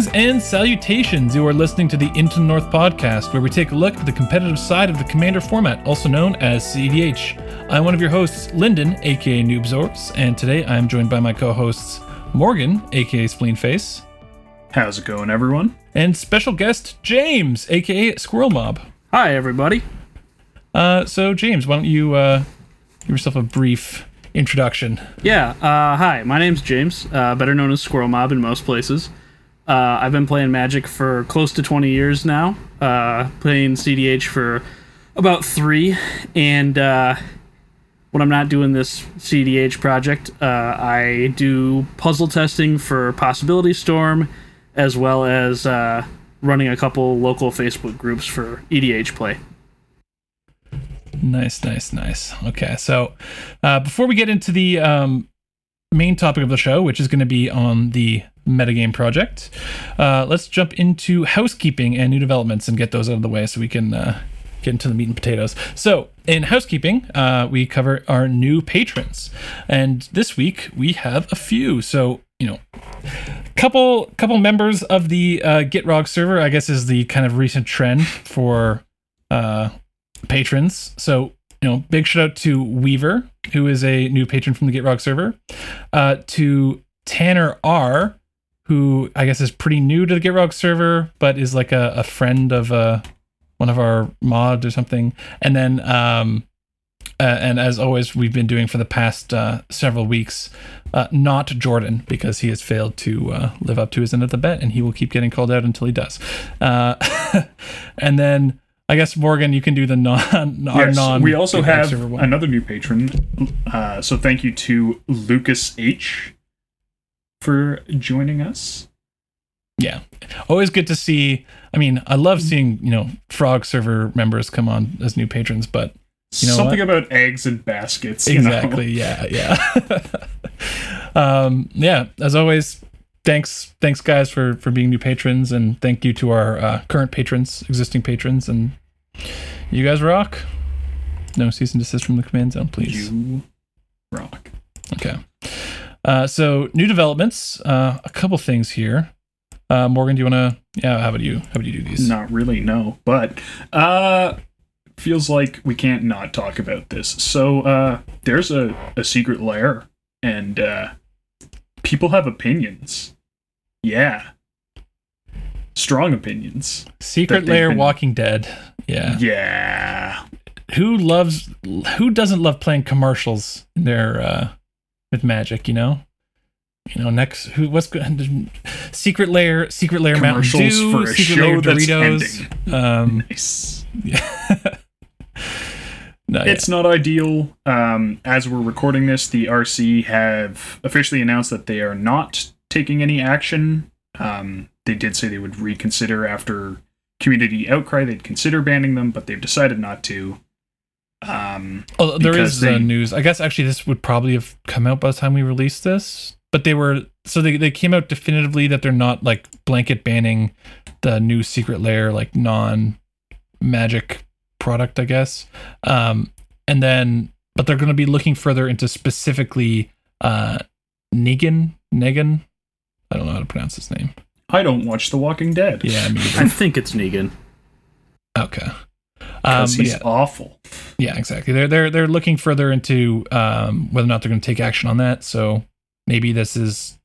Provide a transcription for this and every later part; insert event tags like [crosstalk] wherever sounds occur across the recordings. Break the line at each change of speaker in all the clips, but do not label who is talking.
Greetings and salutations. You are listening to the Into the North podcast, where we take a look at the competitive side of the Commander format, also known as CEDH. I'm one of your hosts, Lyndon, aka Noobzorps, and today I am joined by my co hosts, Morgan, aka Spleenface,
How's it going, everyone?
and special guest, James, aka Squirrel Mob.
Hi, everybody.
Uh, so, James, why don't you uh, give yourself a brief introduction?
Yeah, uh, hi, my name's James, uh, better known as Squirrel Mob in most places. Uh, I've been playing Magic for close to 20 years now, uh, playing CDH for about three, and uh, when I'm not doing this CDH project, uh, I do puzzle testing for Possibility Storm, as well as uh, running a couple local Facebook groups for EDH play.
Nice, nice, nice. Okay, so uh, before we get into the um, main topic of the show, which is going to be on the metagame project, uh, let's jump into housekeeping and new developments and get those out of the way so we can uh, get into the meat and potatoes. So, in housekeeping, uh, we cover our new patrons, and this week we have a few. So, you know, couple couple members of the uh, GitRog server, I guess, is the kind of recent trend for uh, patrons. So, you know, big shout out to Weaver, who is a new patron from the GitRog server, uh, to Tanner R, who I guess is pretty new to the GitRog server, but is like a, a friend of uh, one of our mods or something. And then, um, uh, and as always, we've been doing for the past uh, several weeks, uh, not Jordan, because he has failed to uh, live up to his end of the bet, and he will keep getting called out until he does. Uh, [laughs] and then I guess Morgan, you can do the non [laughs] our
Yes,
non.
we also have another new patron. Uh, so thank you to Lucas H for joining us.
Yeah, always good to see. I mean, I love seeing you know Frog server members come on as new patrons, but You know
Something about eggs and baskets. you know?
exactly, yeah, yeah, [laughs] um, yeah. As always, thanks, thanks guys for for being new patrons, and thank you to our uh, current patrons, existing patrons, and you guys rock. No cease and desist from the command zone, please.
You rock.
Okay. Uh, so new developments. Uh, a couple things here. Uh, Morgan, do you want to? Yeah, how about you? How about you do these?
Not really, no. But uh feels like we can't not talk about this. So uh there's a, a secret lair and uh people have opinions. Yeah. Strong opinions.
Secret Lair,
been-
Walking Dead. Yeah.
Yeah.
Who loves? Who doesn't love playing commercials in their uh, with Magic? You know. You know, next who? What's good? [laughs] Secret Lair Secret Lair Mountain
Commercials
Dew,
for a
Secret
show that's
Doritos. Um, [laughs]
Nice. [laughs]
yeah. no, yeah.
It's not ideal. Um, as we're recording this, the RC have officially announced that they are not taking any action. Um, they did say they would reconsider after community outcry. They'd consider banning them, but they've decided not to. Um,
Oh, there is uh, news. I guess actually this would probably have come out by the time we released this. But they were so they, they came out definitively that they're not like blanket banning the new secret lair like non magic product, I guess. Um and then but they're gonna be looking further into specifically uh Negan Negan. I don't know how to pronounce his name.
I don't watch The Walking Dead
Yeah, me [laughs]
I think it's Negan.
okay. Um,
he's
yeah,
awful.
Yeah, exactly. They're they're they're looking further into um, whether or not they're going to take action on that. So maybe this is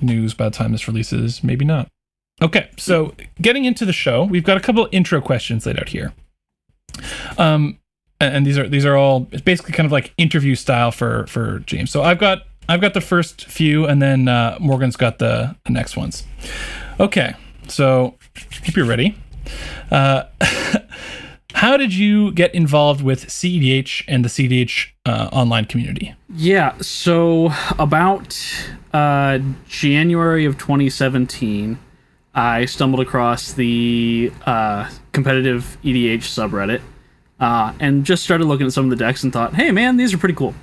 news by the time this releases. Maybe not. Okay, so getting into the show, we've got a couple intro questions laid out here. Um, and, these are these are all it's basically kind of like interview style for for James. So I've got I've got the first few, and then uh, Morgan's got the, the next ones. Okay, so hope you're ready. Uh, [laughs] how did you get involved with CEDH and the CEDH uh, online community?
Yeah, so about uh, January of 2017, I stumbled across the uh, competitive EDH subreddit uh, and just started looking at some of the decks and thought, hey man, these are pretty cool.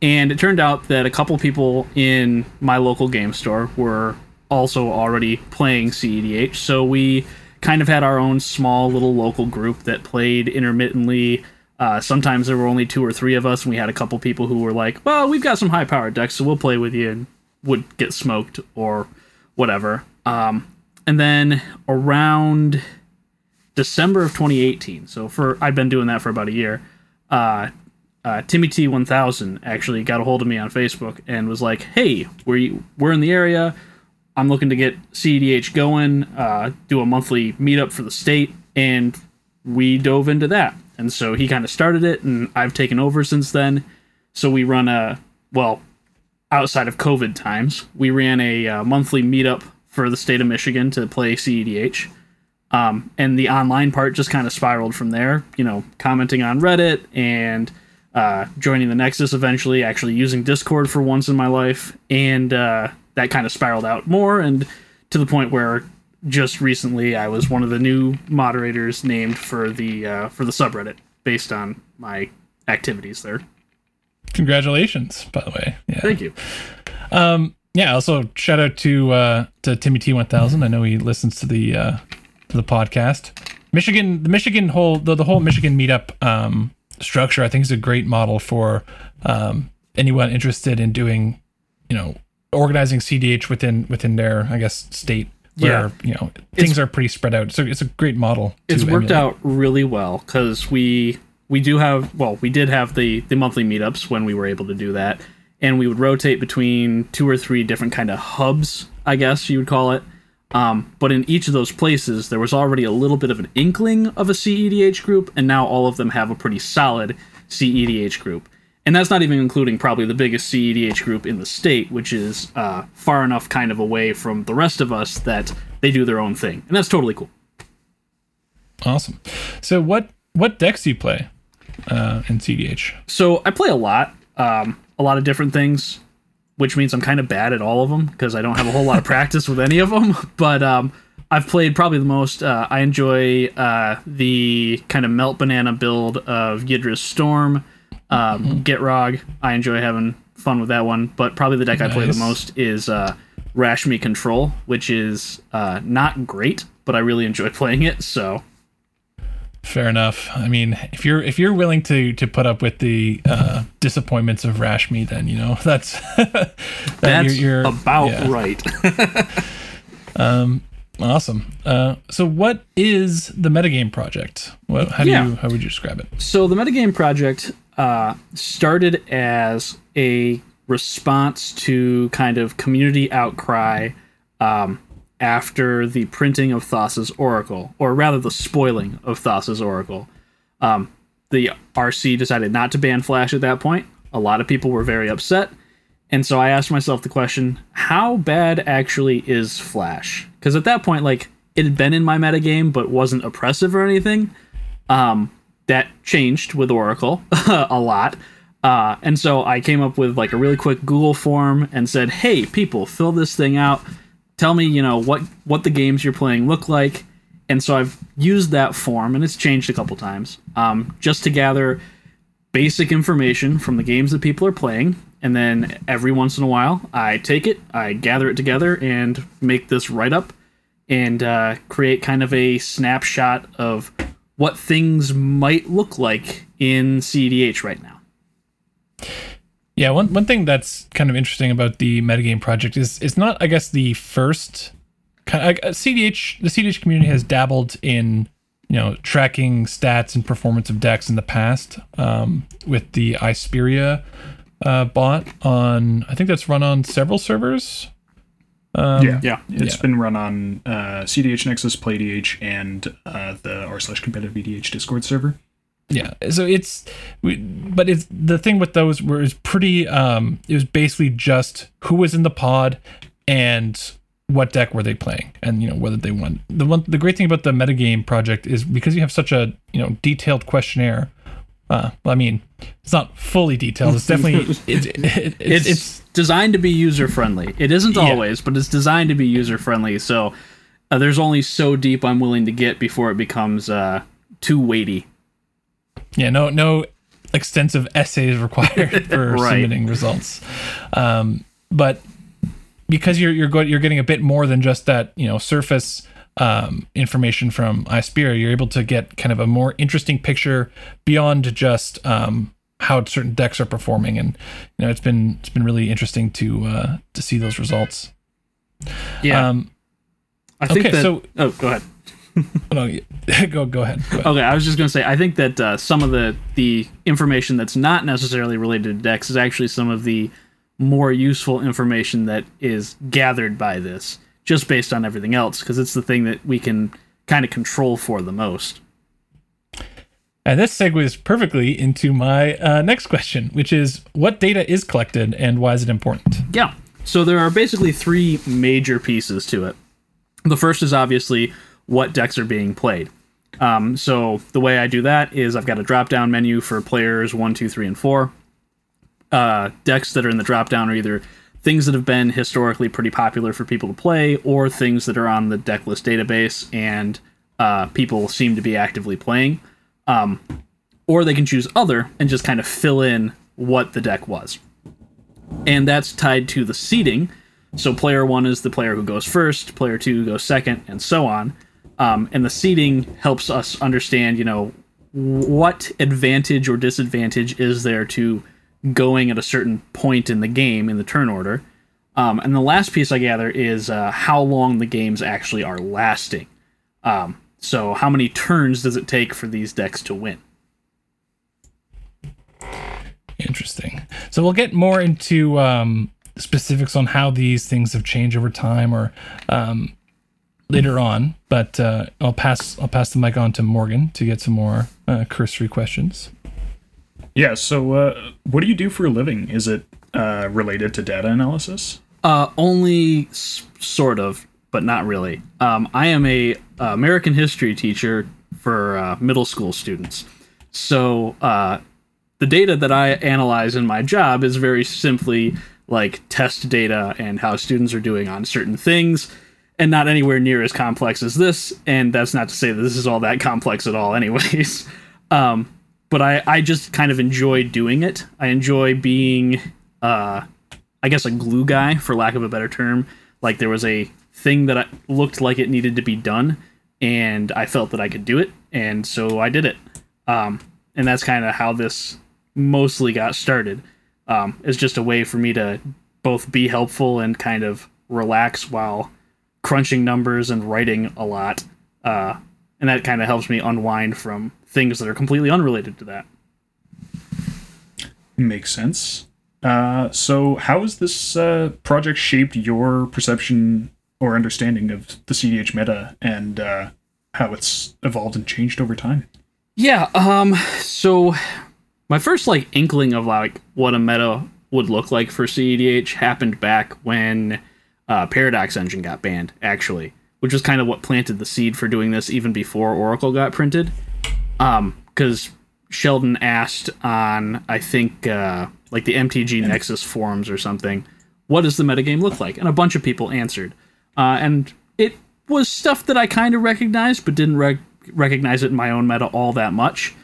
And it turned out that a couple people in my local game store were also already playing CEDH, so we kind of had our own small little local group that played intermittently. Uh, sometimes there were only two or three of us, and we had a couple people who were like, "Well, we've got some high powered decks, so we'll play with you," and would get smoked or whatever. Um, and then around December of 2018. So for I've been doing that for about a year. Uh, uh, Timmy T 1000 actually got a hold of me on Facebook and was like, "Hey, we we're in the area. I'm looking to get CEDH going. Uh, do a monthly meetup for the state." And we dove into that. And so he kind of started it, and I've taken over since then. So we run a well, outside of COVID times, we ran a uh, monthly meetup for the state of Michigan to play CEDH. Um, and the online part just kind of spiraled from there, you know, commenting on Reddit and uh, joining the Nexus eventually, actually using Discord for once in my life. And uh, that kind of spiraled out more and to the point where just recently I was one of the new moderators named for the uh, for the subreddit based on my activities there.
Congratulations, by the way. Yeah.
Thank you.
Um, yeah. Also, shout out to uh, to Timmy T one thousand. I know he listens to the uh, to the podcast. Michigan, the Michigan whole the, the whole Michigan meetup um, structure, I think, is a great model for um, anyone interested in doing, you know, organizing CDH within within their, I guess, state. Where,
Yeah.
you know things are pretty spread out. So it's a great model.
it's worked
emulate.
out really well because we we do have well we did have the the monthly meetups when we were able to do that and we would rotate between two or three different kind of hubs i guess you would call it um, but in each of those places there was already a little bit of an inkling of a cedh group and now all of them have a pretty solid cedh group and that's not even including probably the biggest cedh group in the state which is uh, far enough kind of away from the rest of us that they do their own thing and that's totally cool
Awesome. So what what decks do you play uh, in CDH?
So I play a lot, um, a lot of different things, which means I'm kind of bad at all of them because I don't have a whole lot of practice with any of them. [laughs] But um, I've played probably the most. Uh, I enjoy uh, the kind of melt banana build of Yidris Storm, um, Gitrog. I enjoy having fun with that one. But probably the deck I play the most is uh, Rashmi Control, which is uh, not great, but I really enjoy [laughs] playing it. So
Fair enough. I mean, if you're if you're willing to to put up with the uh, disappointments of Rashmi, then you know [laughs] that's that
that's
you're- you're-
about
yeah.
right. [laughs]
Um, Awesome. Uh, so, what is the metagame project? What how do
Yeah.
you how would you describe it?
So the metagame project uh, started as a response to kind of community outcry um, after the printing of Thassa's Oracle, or rather the spoiling of Thassa's Oracle. Um, the RC decided not to ban Flash at that point. A lot of people were very upset. And so I asked myself the question, how bad actually is Flash? Because at that point, like, it had been in my metagame, but wasn't oppressive or anything Um, that changed with Oracle [laughs] a lot. Uh, and so I came up with like a really quick Google form and said, "Hey, people, fill this thing out. Tell me, you know, what what the games you're playing look like." And so I've used that form, and it's changed a couple times, um, just to gather basic information from the games that people are playing. And then every once in a while, I take it, I gather it together, and make this write up and uh, create kind of a snapshot of what things might look like in CEDH right now.
Yeah, one one thing that's kind of interesting about the metagame project is it's not, I guess, the first kind of CDH. The CDH community has dabbled in you know tracking stats and performance of decks in the past um, with the Ispiria uh, bot on. I think that's run on several servers.
Yeah,
yeah.
It's
Yeah.
been run on uh, CDH Nexus, PlayDH, and uh, the r slash competitive EDH Discord server.
Yeah, so it's, we, but it's the thing with those where it's pretty. Um, it was basically just who was in the pod and what deck were they playing, and you know whether they won. The one, the great thing about the metagame project is because you have such a you know detailed questionnaire. Uh, I mean, it's not fully detailed. It's definitely [laughs] it's it, it,
It's,
it's, it's
designed to be user friendly. It isn't
Yeah.
always, but it's designed to be user friendly. So uh, there's only so deep I'm willing to get before it becomes uh, too weighty.
Yeah, no, no extensive essays [laughs] required for
Right.
submitting results. Um, but because you're you're go- you're getting a bit more than just that, you know, surface um, information from iSpear, you're able to get kind of a more interesting picture beyond just um, how certain decks are performing, and you know, it's been it's been really interesting to uh, to see those results.
Yeah.
Um,
I think
Okay,
that.
so-
oh, go ahead. [laughs]
No, [laughs] go go ahead. Go ahead.
Okay, I was just going to say, I think that uh, some of the the information that's not necessarily related to decks is actually some of the more useful information that is gathered by this, just based on everything else, because it's the thing that we can kind of control for the most.
And this segues perfectly into my uh, next question, which is what data is collected and why is it important?
Yeah. So there are basically three major pieces to it. The first is obviously what decks are being played. Um, so the way I do that is I've got a drop down menu for players one, two, three, and four. Uh, decks that are in the drop down are either things that have been historically pretty popular for people to play or things that are on the deck list database and uh, people seem to be actively playing. Um, or they can choose other and just kind of fill in what the deck was and that's tied to the seating. So player one is the player who goes first, player two goes second, and so on. Um, and the seating helps us understand, you know, what advantage or disadvantage is there to going at a certain point in the game in the turn order. Um, and the last piece I gather is uh, how long the games actually are lasting. Um, so how many turns does it take for these decks to win?
Interesting. So we'll get more into um, specifics on how these things have changed over time or um, later on. But uh, I'll pass I'll pass the mic on to Morgan to get some more uh, cursory questions.
Yeah. So, uh, what do you do for a living? Is it uh, related to data analysis?
Uh, only s- sort of, but not really. Um, I am a uh, American history teacher for uh, middle school students. So uh, the data that I analyze in my job is very simply like test data and how students are doing on certain things, and not anywhere near as complex as this. And that's not to say that this is all that complex at all, anyways. [laughs] Um, but I, I just kind of enjoy doing it. I enjoy being uh, I guess a glue guy, for lack of a better term. Like there was a thing that I, looked like it needed to be done, and I felt that I could do it, and so I did it. Um, and that's kind of how this mostly got started. Um, it's just a way for me to both be helpful and kind of relax while crunching numbers and writing a lot. Uh, and that kind of helps me unwind from things that are completely unrelated to that.
Makes sense. Uh, so, how has this uh, project shaped your perception or understanding of the CDH meta and uh, how it's evolved and changed over time?
Yeah, um so my first like inkling of like what a meta would look like for CEDH happened back when uh, Paradox Engine got banned, actually, which was kind of what planted the seed for doing this even before Oracle got printed. Um, because Sheldon asked on I think uh, like the MTG Nexus forums or something, what does the metagame look like? And a bunch of people answered, uh, and it was stuff that I kind of recognized, but didn't rec- recognize it in my own meta all that much.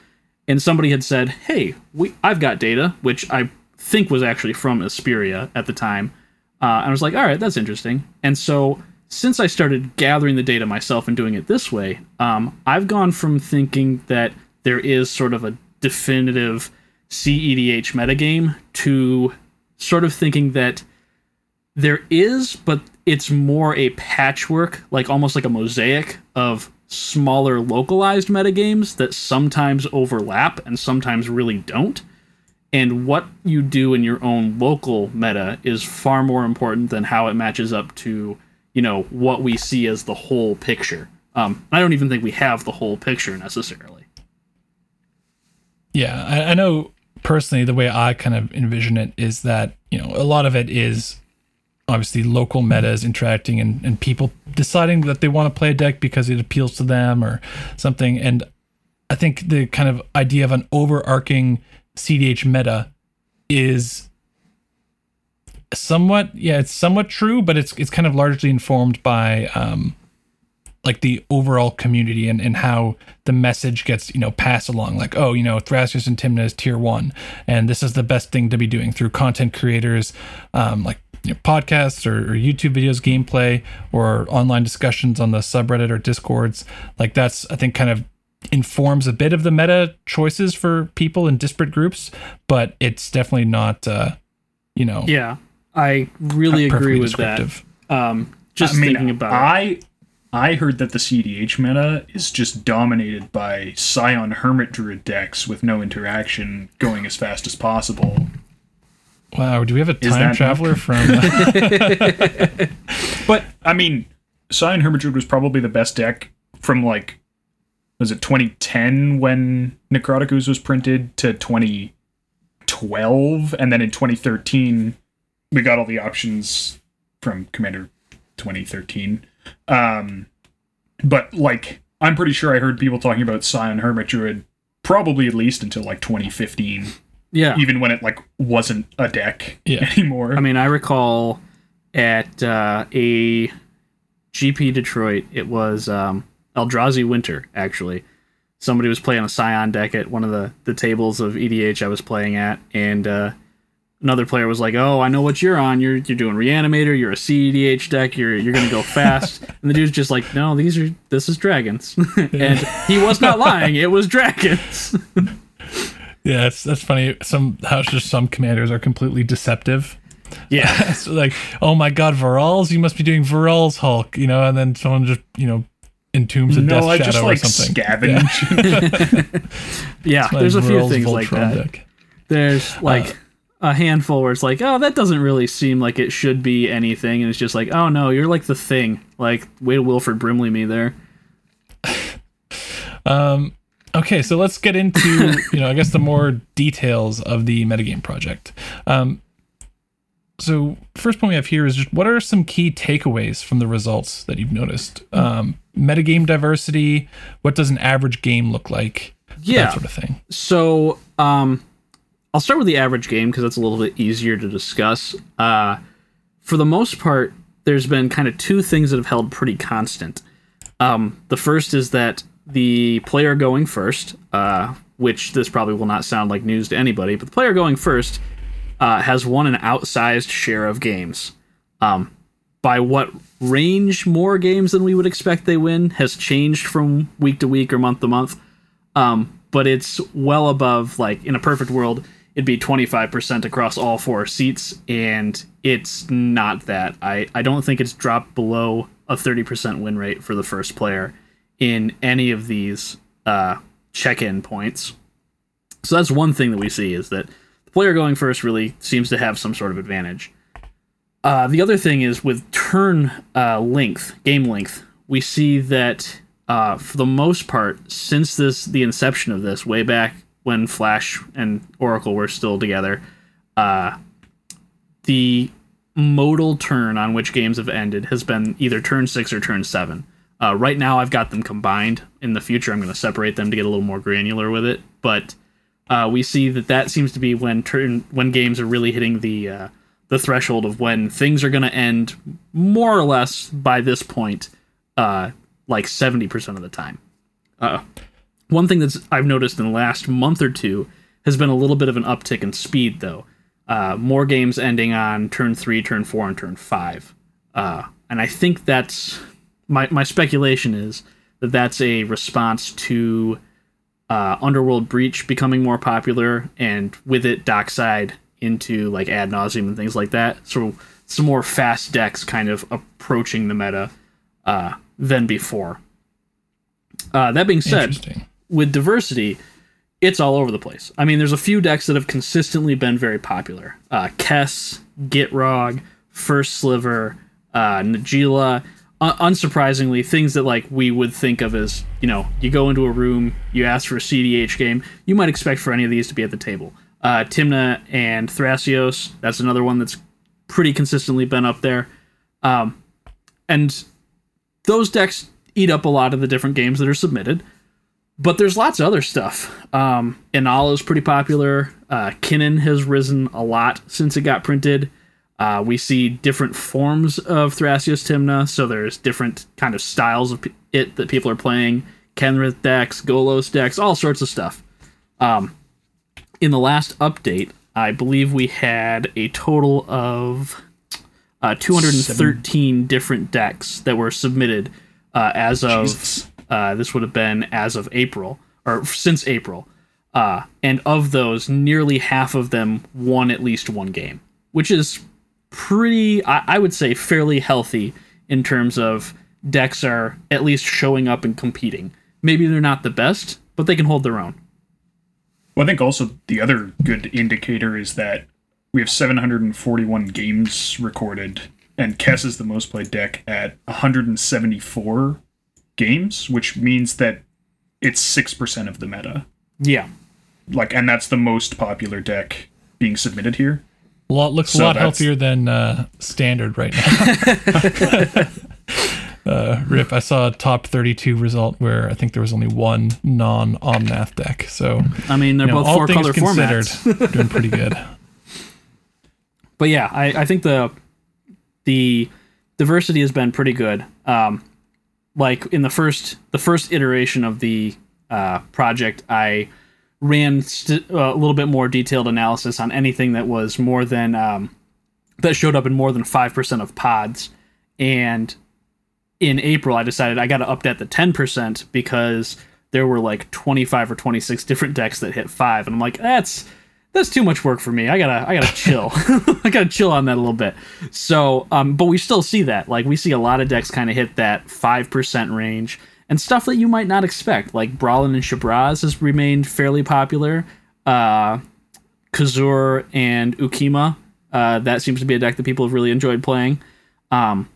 And somebody had said, "Hey, we I've got data," which I think was actually from Asperia at the time. Uh, and I was like, "All right, that's interesting." And so since I started gathering the data myself and doing it this way, um, I've gone from thinking that there is sort of a definitive CEDH metagame to sort of thinking that there is, but it's more a patchwork, like almost like a mosaic of smaller localized metagames that sometimes overlap and sometimes really don't. And what you do in your own local meta is far more important than how it matches up to, you know, what we see as the whole picture. Um, I don't even think we have the whole picture necessarily.
Yeah, I, I know personally the way I kind of envision it is that you know a lot of it is obviously local metas interacting and, and people deciding that they want to play a deck because it appeals to them or something. And I think the kind of idea of an overarching CDH meta is somewhat yeah it's somewhat true but it's it's kind of largely informed by um like the overall community and, and how the message gets you know passed along. Like oh you know Thrasios and Timna is tier one and this is the best thing to be doing through content creators um, like you know, podcasts or, or YouTube videos gameplay or online discussions on the subreddit or discords. Like that's I think kind of informs a bit of the meta choices for people in disparate groups but it's definitely not uh you know
Yeah, I really agree with that. Um, just
I mean,
thinking about it.
I I heard that the CDH meta is just dominated by Scion Hermit Druid decks with no interaction going as fast as possible.
Wow, do we have a time
that-
traveler from? [laughs]
But I mean, Scion Hermit Druid was probably the best deck from like was it 2010 when Necroticus was printed to 2012 and then in 2013 we got all the options from Commander 2013. Um but like I'm pretty sure I heard people talking about Scion Hermit Druid probably at least until like 2015
Yeah.
even when it like wasn't a deck
Yeah. [laughs]
anymore.
I mean, I recall at uh, a GP Detroit, it was um, Eldrazi Winter, actually. Somebody was playing a Scion deck at one of the, the tables of EDH I was playing at, and uh, another player was like, "Oh, I know what you're on. You're you're doing Reanimator. You're a CEDH deck. You're you're gonna go [laughs] fast." and the dude's just like, "No, these are this is dragons," [laughs] and he was not [laughs] lying. It was dragons.
yeah, that's that's funny. Some how just some commanders are completely deceptive.
yeah,
So like, oh my god, Varolz, you must be doing Varolz Hulk, you know, and then someone just you know entombs a
no,
Death
I
Shadow
just
or
like
something.
scavenge.
yeah.
My
There's a few things like that.
deck.
there's like uh, a handful where it's like, oh, that doesn't really seem like it should be anything, and it's just like, oh no, you're like the thing. Like, way to Wilford Brimley me there. [laughs]
Um, okay, so let's get into [laughs] you know I guess the more details of the metagame project. Um, so first point we have here is just what are some key takeaways from the results that you've noticed? Um, metagame diversity. What does an average game look like?
Yeah.
that sort of thing.
So, um, I'll start with the average game because that's a little bit easier to discuss. Uh, for the most part, there's been kind of two things that have held pretty constant. Um, the first is that the player going first, uh, which this probably will not sound like news to anybody, but the player going first uh, has won an outsized share of games. Um, by what range more games than we would expect they win has changed from week to week or month to month. Um, but it's well above like in a perfect world it'd be 25% across all four seats and it's not that. I i don't think it's dropped below a 30% win rate for the first player in any of these uh, check-in points. So that's one thing that we see is that the player going first really seems to have some sort of advantage. Uh, the other thing is with turn uh, length, game length, we see that uh, for the most part, since this the inception of this, way back when Flash and Oracle were still together, uh, the modal turn on which games have ended has been either turn six or turn seven. Uh, right now, I've got them combined. In the future, I'm going to separate them to get a little more granular with it. But uh, we see that that seems to be when turn when games are really hitting the uh, the threshold of when things are going to end more or less by this point, uh, like seventy percent of the time. One thing that's I've noticed in the last month or two has been a little bit of an uptick in speed, though. Uh, more games ending on turn three, turn four, and turn five, uh, and I think that's my my speculation is that that's a response to uh, Underworld Breach becoming more popular, and with it, Dockside into like Ad Nauseam and things like that. So some more fast decks kind of approaching the meta uh, than before. Uh, that being said. With diversity, it's all over the place. I mean, there's a few decks that have consistently been very popular. Uh, Kess, Gitrog, First Sliver, uh, Najeela. Uh, unsurprisingly, things that like we would think of as you know, you go into a room, you ask for a CDH game, you might expect for any of these to be at the table. Uh, Timna and Thrasios, that's another one that's pretty consistently been up there. Um, and those decks eat up a lot of the different games that are submitted but there's lots of other stuff. Um, Inalla is pretty popular. Uh, Kinnan has risen a lot since it got printed. Uh, we see different forms of Thrasios Timna, so there's different kind of styles of it that people are playing. Kenrith decks, Golos decks, all sorts of stuff. Um, in the last update, I believe we had a total of uh, 213 different decks that were submitted uh, as of
Jesus.
Uh, this would have been as of April or since April. Uh, and of those, nearly half of them won at least one game, which is pretty, I, I would say, fairly healthy in terms of decks are at least showing up and competing. Maybe they're not the best, but they can hold their own.
Well, I think also the other good indicator is that we have 741 games recorded, and Kess is the most played deck at 174 games, which means that it's 6% of the meta.
Yeah.
Like, and that's the most popular deck being submitted here.
A lot looks
So
a lot
that's-
healthier than uh, standard right now. [laughs] uh, Rip, I saw a top 32 result where I think there was only one non Omnath deck. So,
I mean, they're
you know,
both four color
considered,
formats. [laughs]
doing pretty good.
but yeah, I, I think the the diversity has been pretty good. Um, like in the first the first iteration of the uh, project, I ran st- uh, a little bit more detailed analysis on anything that was more than um, that showed up in more than five percent of pods, and in April I decided I got to up that to ten percent because there were like twenty five or twenty six different decks that hit five, and I'm like that's that's too much work for me. I gotta I gotta chill. [laughs] I gotta chill on that a little bit. So, um, but we still see that. Like we see a lot of decks kind of hit that five percent range, and stuff that you might not expect. Like Brallin and Shabraz has remained fairly popular. Uh, Cazur and Ukkima. Uh, that seems to be a deck that people have really enjoyed playing. Um,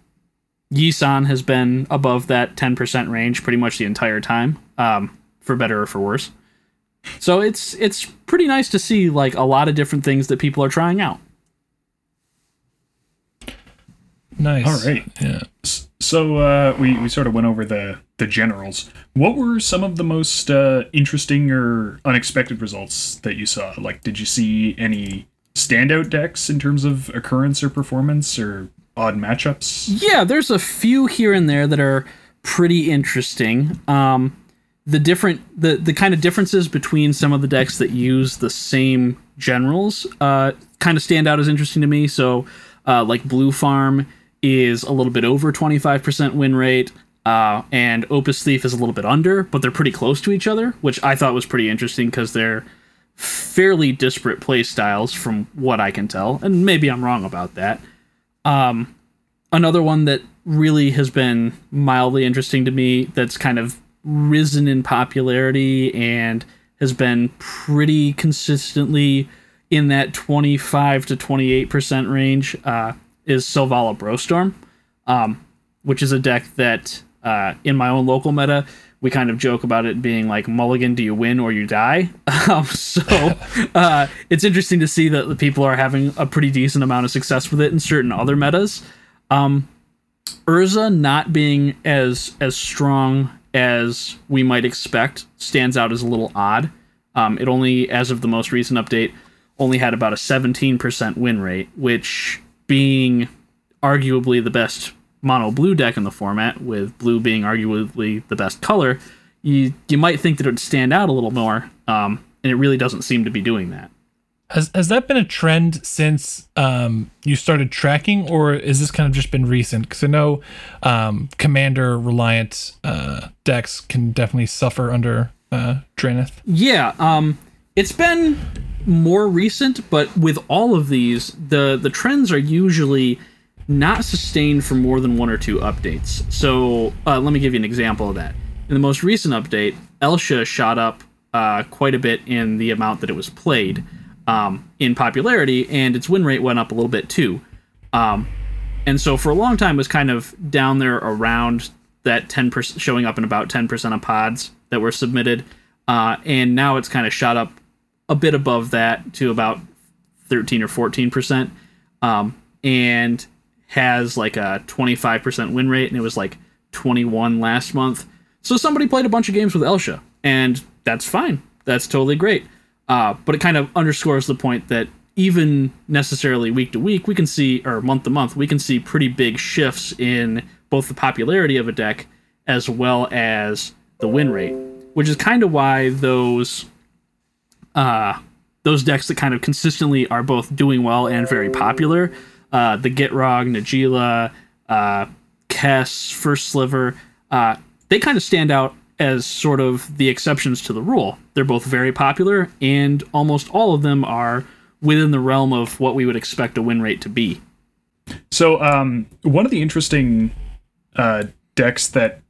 Yisan has been above that 10% range pretty much the entire time, um, for better or for worse. So it's it's pretty nice to see like a lot of different things that people are trying out.
Nice.
All right.
Yeah.
So uh, we we sort of went over the the generals. What were some of the most uh, interesting or unexpected results that you saw? Like, did you see any standout decks in terms of occurrence or performance or odd matchups?
Yeah, there's a few here and there that are pretty interesting. Um, the different the the kind of differences between some of the decks that use the same generals uh, kind of stand out as interesting to me. So, uh, like Blue Farm is a little bit over 25% win rate. Uh, and Opus Thief is a little bit under, but they're pretty close to each other, which I thought was pretty interesting because they're fairly disparate play styles from what I can tell, and maybe I'm wrong about that. Um, another one that really has been mildly interesting to me that's kind of risen in popularity and has been pretty consistently in that 25 to 28% range uh, is Selvala Brostorm, um, which is a deck that uh, in my own local meta, we kind of joke about it being like mulligan do you win or you die? [laughs] Um, so [laughs] uh, it's interesting to see that the people are having a pretty decent amount of success with it in certain other metas. Um, urza not being as as strong as we might expect stands out as a little odd um, it only as of the most recent update only had about a 17% win rate which being arguably the best mono blue deck in the format, with blue being arguably the best color, you you might think that it would stand out a little more, um, and it really doesn't seem to be doing that.
Has has that been a trend since um, you started tracking, or is this kind of just been recent? Because I know um, commander reliant uh, decks can definitely suffer under uh, Drannith.
Yeah, um, it's been more recent, but with all of these, the the trends are usually not sustained for more than one or two updates. So uh, let me give you an example of that. In the most recent update, Elsha shot up uh, quite a bit in the amount that it was played um, in popularity, and its win rate went up a little bit too. Um, and so for a long time it was kind of down there around that 10% showing up in about 10% of pods that were submitted. Uh, and now it's kind of shot up a bit above that to about 13 or 14% um, and has like a 25% win rate and it was like 21 last month. So somebody played a bunch of games with elsha and that's fine. That's totally great uh, but it kind of underscores the point that even necessarily week to week we can see or month to month we can see pretty big shifts in both the popularity of a deck as well as the win rate which is kind of why those uh, those decks that kind of consistently are both doing well and very popular. Uh, the Gitrog, Najeela, uh, Kess, First Sliver, uh, they kind of stand out as sort of the exceptions to the rule. They're both very popular, and almost all of them are within the realm of what we would expect a win rate to be.
So, um, one of the interesting uh, decks that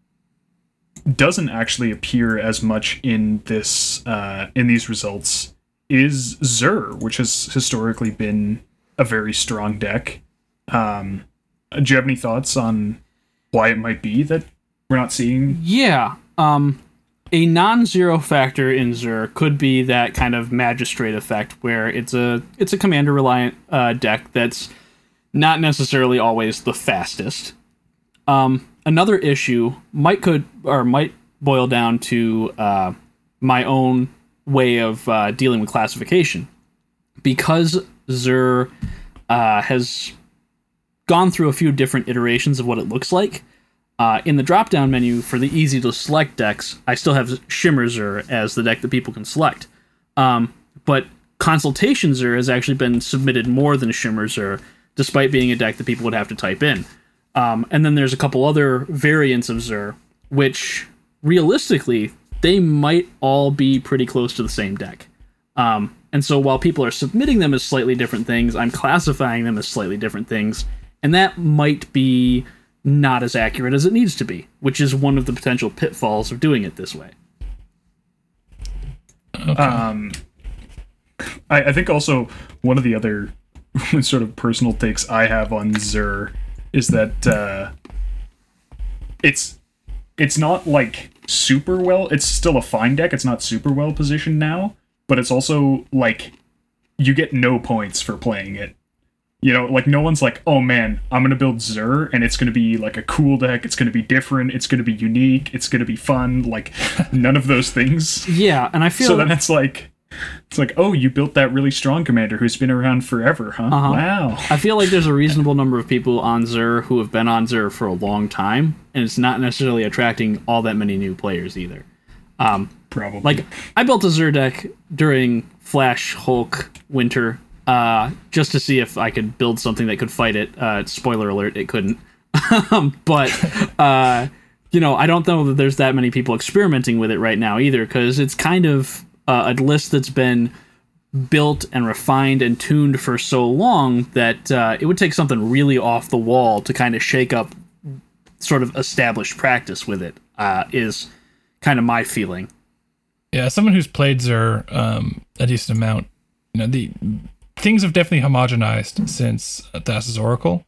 doesn't actually appear as much in this uh, in these results is Zur, which has historically been a very strong deck. Um, do you have any thoughts on why it might be that we're not seeing?
Yeah. Um, a non-zero factor in Zur could be that kind of magistrate effect, where it's a it's a commander reliant uh, deck that's not necessarily always the fastest. Um, another issue might could or might boil down to uh, my own way of uh, dealing with classification, because Zur uh, has gone through a few different iterations of what it looks like. Uh, in the drop down menu for the easy to select decks, I still have Shimmer Zur as the deck that people can select. Um, but Consultation Zur has actually been submitted more than Shimmer Zur, despite being a deck that people would have to type in. Um, and then there's a couple other variants of Zur, which realistically, they might all be pretty close to the same deck. Um, and so while people are submitting them as slightly different things, I'm classifying them as slightly different things. And that might be not as accurate as it needs to be, which is one of the potential pitfalls of doing it this way.
Okay.
Um, I, I think also one of the other [laughs] sort of personal takes I have on Zur is that uh, it's it's not like super well. It's still a fine deck. It's not super well positioned now, but it's also like you get no points for playing it. You know, like no one's like, oh man, I'm gonna build Zur and it's gonna be like a cool deck. It's gonna be different. It's gonna be unique. It's gonna be fun. Like [laughs] none of those things.
Yeah, and I feel
So then it's like, it's like, oh, you built that really strong commander who's been around forever, huh?
Uh-huh.
Wow.
I feel like there's a reasonable number of people on Zur who have been on Zur for a long time, and it's not necessarily attracting all that many new players either. Um,
Probably.
like I built a Zur deck during Flash Hulk Winter, uh, just to see if I could build something that could fight it. Uh, spoiler alert: it couldn't. [laughs] Um, but uh, you know, I don't know that there's that many people experimenting with it right now either, because it's kind of uh, a list that's been built and refined and tuned for so long that uh, it would take something really off the wall to kind of shake up sort of established practice with it. Uh, is kind of my feeling.
Yeah, someone who's played Zur um, a decent amount, you know, the things have definitely homogenized since Thassa's Oracle.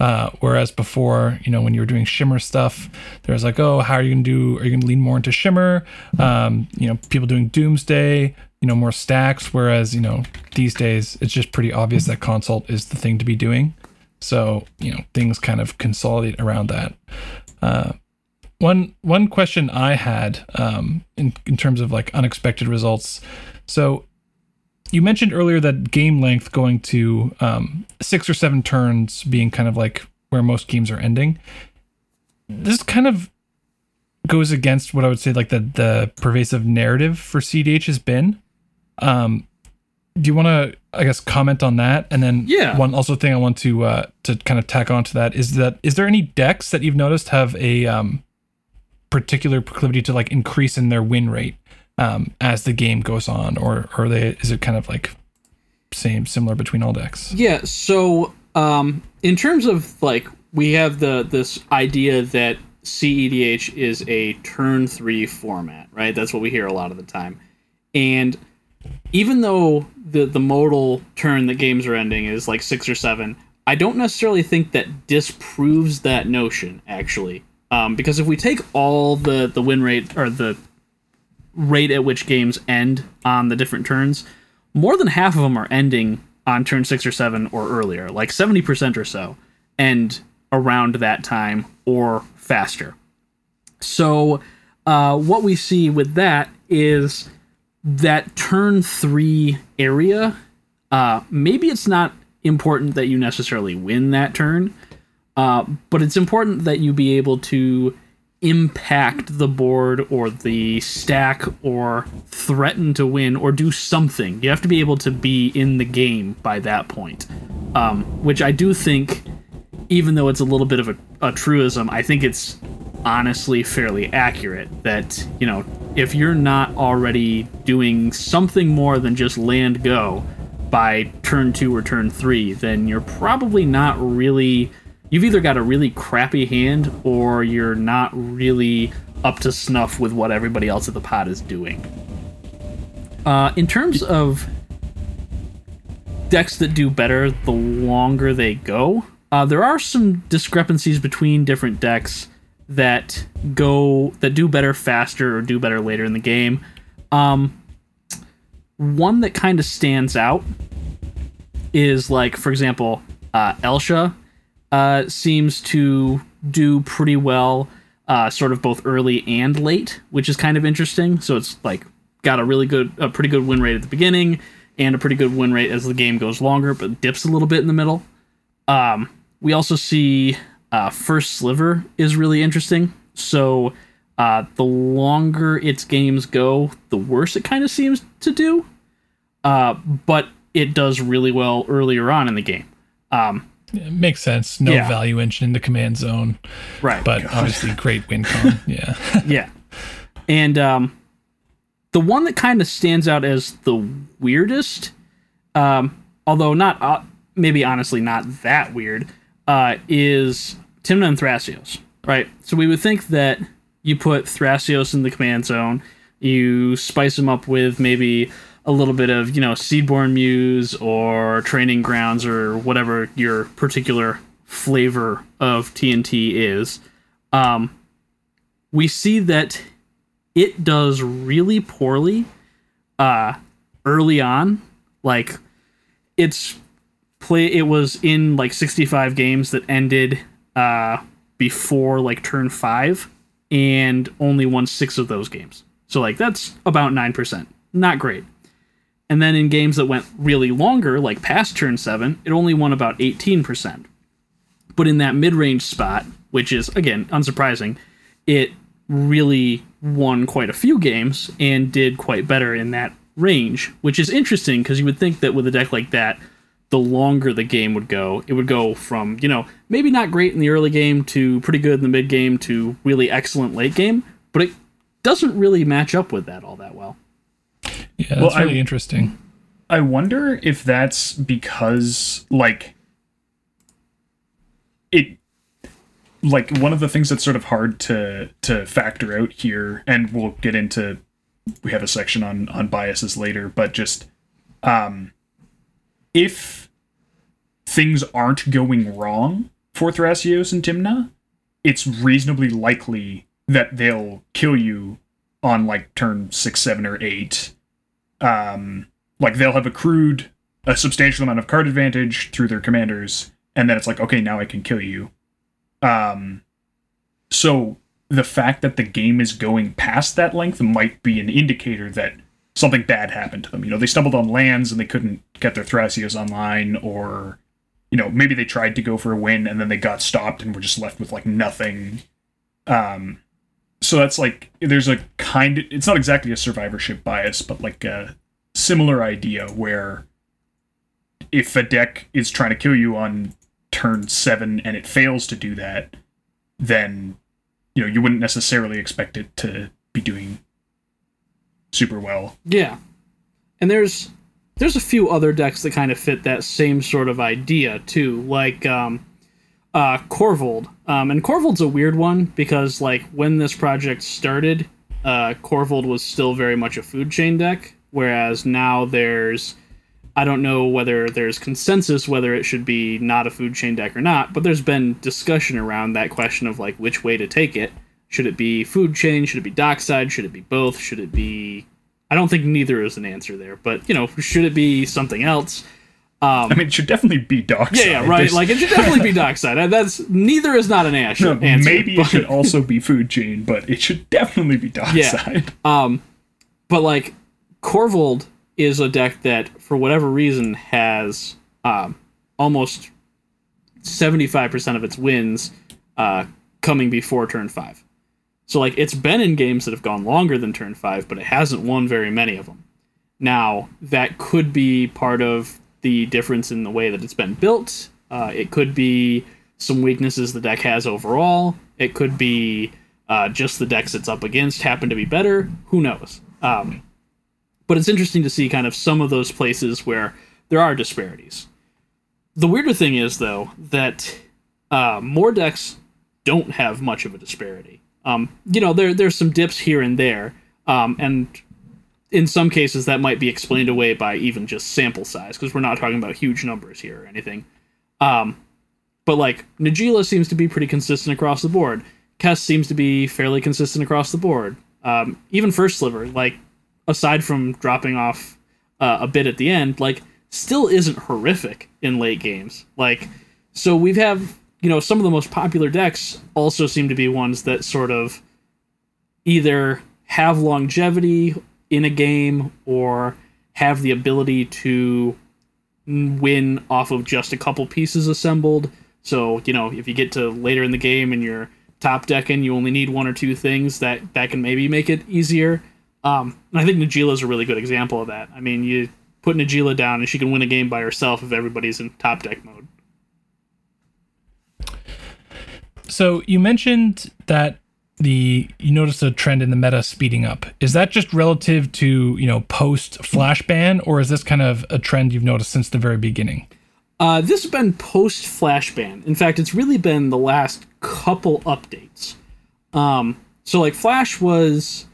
Uh, whereas before, you know, when you were doing shimmer stuff, there was like, oh, how are you gonna do? Are you gonna lean more into shimmer? Um, you know, people doing Doomsday, you know, more stacks. Whereas, you know, these days it's just pretty obvious that consult is the thing to be doing. So, you know, things kind of consolidate around that. Uh, one one question I had um, in in terms of like unexpected results. So you mentioned earlier that game length going to um, six or seven turns being kind of like where most games are ending. This kind of goes against what I would say like the the pervasive narrative for CDH has been. Um, do you want to I guess comment on that? And then
Yeah.
one also thing I want to uh, to kind of tack on to that is that is there any decks that you've noticed have a um, particular proclivity to like increase in their win rate um, as the game goes on, or or they is it kind of like same similar between all decks?
Yeah. So, um, in terms of like, we have the this idea that CEDH is a turn three format, right? That's what we hear a lot of the time, and even though the the modal turn that games are ending is like six or seven, I don't necessarily think that disproves that notion actually. Um, because if we take all the the win rate or the rate at which games end on the different turns, more than half of them are ending on turn six or seven or earlier, like 70% or so, end around that time or faster. So, uh, what we see with that is that turn three area. Uh, maybe it's not important that you necessarily win that turn, uh, but it's important that you be able to impact the board or the stack or threaten to win or do something. You have to be able to be in the game by that point. Um, which I do think, even though it's a little bit of a, a truism, I think it's honestly fairly accurate that, you know, if you're not already doing something more than just land go by turn two or turn three, then you're probably not really you've either got a really crappy hand or you're not really up to snuff with what everybody else at the pod is doing. Uh, in terms of decks that do better the longer they go, uh, there are some discrepancies between different decks that go that do better faster or do better later in the game. Um, one that kind of stands out is like, for example, uh, Elsha uh, seems to do pretty well, uh, sort of both early and late, which is kind of interesting. So it's like got a really good, a pretty good win rate at the beginning, and a pretty good win rate as the game goes longer, but dips a little bit in the middle. Um, we also see uh, First Sliver is really interesting. So uh, the longer its games go, the worse it kind of seems to do. Uh, but it does really well earlier on in the game. Um,
it makes sense. No
Yeah.
value engine in the command zone,
right.
but obviously great win con. [laughs] Yeah.
yeah. And um, the one that kind of stands out as the weirdest, um, although not uh, maybe honestly not that weird, uh, is Tymna and Thrasios. Right. So we would think that you put Thrasios in the command zone, you spice them up with maybe a little bit of you know Seedborn Muse or Training Grounds or whatever your particular flavor of TNT is. Um, we see that it does really poorly uh early on. Like it's play it was in like 65 games that ended uh before like turn 5 and only won 6 of those games. So like that's about 9% not great and then in games that went really longer like past turn 7 it only won about 18% but in that mid-range spot which is again unsurprising it really won quite a few games and did quite better in that range, which is interesting because you would think that with a deck like that, the longer the game would go, it would go from, you know, maybe not great in the early game to pretty good in the mid game to really excellent late game, but it doesn't really match up with that all that well.
Yeah, that's
Well, I-
really interesting.
I wonder if that's because like it like one of the things that's sort of hard to to factor out here and we'll get into we have a section on on biases later but just um if things aren't going wrong for Thrasios and Tymna it's reasonably likely that they'll kill you on like turn 6 7 or 8 um like they'll have accrued a substantial amount of card advantage through their commanders and then it's like okay now i can kill you. Um so the fact that the game is going past that length might be an indicator that something bad happened to them. You know they stumbled on lands and they couldn't get their thrasios online or you know maybe they tried to go for a win and then they got stopped and were just left with like nothing. Um so that's like there's a kind of it's not exactly a survivorship bias but like a similar idea where if a deck is trying to kill you on turn 7 and it fails to do that then you know you wouldn't necessarily expect it to be doing super well
Yeah. And there's there's a few other decks that kind of fit that same sort of idea too, like um uh Korvold. Um and Korvold's a weird one because like when this project started, uh Corvold was still very much a food chain deck, whereas now there's I don't know whether there's consensus whether it should be not a food chain deck or not, but there's been discussion around that question of like which way to take it. Should it be food chain? Should it be dockside? Should it be both? Should it be I don't think neither is an answer there, but you know, should it be something else?
I mean it should definitely be dockside
Yeah, yeah, right.
There's-
Like it should definitely be [laughs] dockside. That's neither is not an answer.
no,
answer
maybe
but,
it should also be food chain but it should definitely be dockside [laughs]
Um, but like Korvold is a deck that, for whatever reason, has um, almost seventy-five percent of its wins uh, coming before turn five. So like it's been in games that have gone longer than turn five, but it hasn't won very many of them. Now that could be part of the difference in the way that it's been built. Uh, it could be some weaknesses the deck has overall. It could be uh, just the decks it's up against happen to be better. Who knows? Um, but it's interesting to see kind of some of those places where there are disparities. The weirder thing is, though, that Uh, more decks don't have much of a disparity. Um, you know, there there's some dips here and there, um, and in some cases that might be explained away by even just sample size because we're not talking about huge numbers here or anything. Um, but like Najeela seems to be pretty consistent across the board. Kess seems to be fairly consistent across the board. Um, even First Sliver, like aside from dropping off uh, a bit at the end, like still isn't horrific in late games. Like so we have have you know some of the most popular decks also seem to be ones that sort of either have longevity in a game or have the ability to win off of just a couple pieces assembled. So, you know, if you get to later in the game and you're top decking, you only need one or two things that that can maybe make it easier. Um, and I think Najeela is a really good example of that. I mean, you put Najeela down and she can win a game by herself if everybody's in top deck mode.
So you mentioned that the you notice a trend in the meta speeding up. Is that just relative to you know post flash ban, or is this kind of a trend you've noticed since the very beginning?
Uh, this has been post flash ban. In fact, it's really been the last couple updates. Um, so like Flash was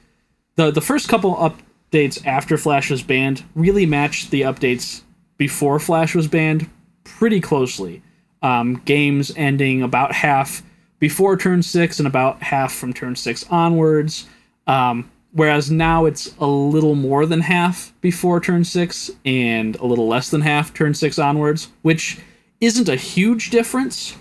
the the first couple updates after Flash was banned really matched the updates before Flash was banned pretty closely. Um, games ending about half before turn six and about half from turn six onwards. Um, whereas now it's a little more than half before turn six and a little less than half turn six onwards, which isn't a huge difference,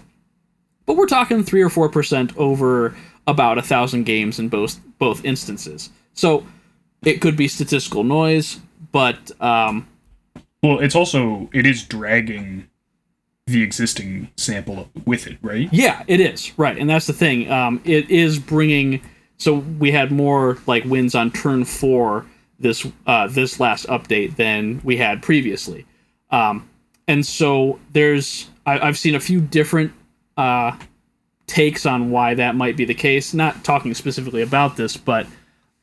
but we're talking three or four percent over about a thousand games in both both instances. So it could be statistical noise, but um,
well, it's also it is dragging the existing sample with it, right?
Yeah, it is right, and that's the thing. Um, it is bringing. So we had more like wins on turn four this uh, this last update than we had previously, um, and so there's I, have seen a few different uh, takes on why that might be the case. Not talking specifically about this, but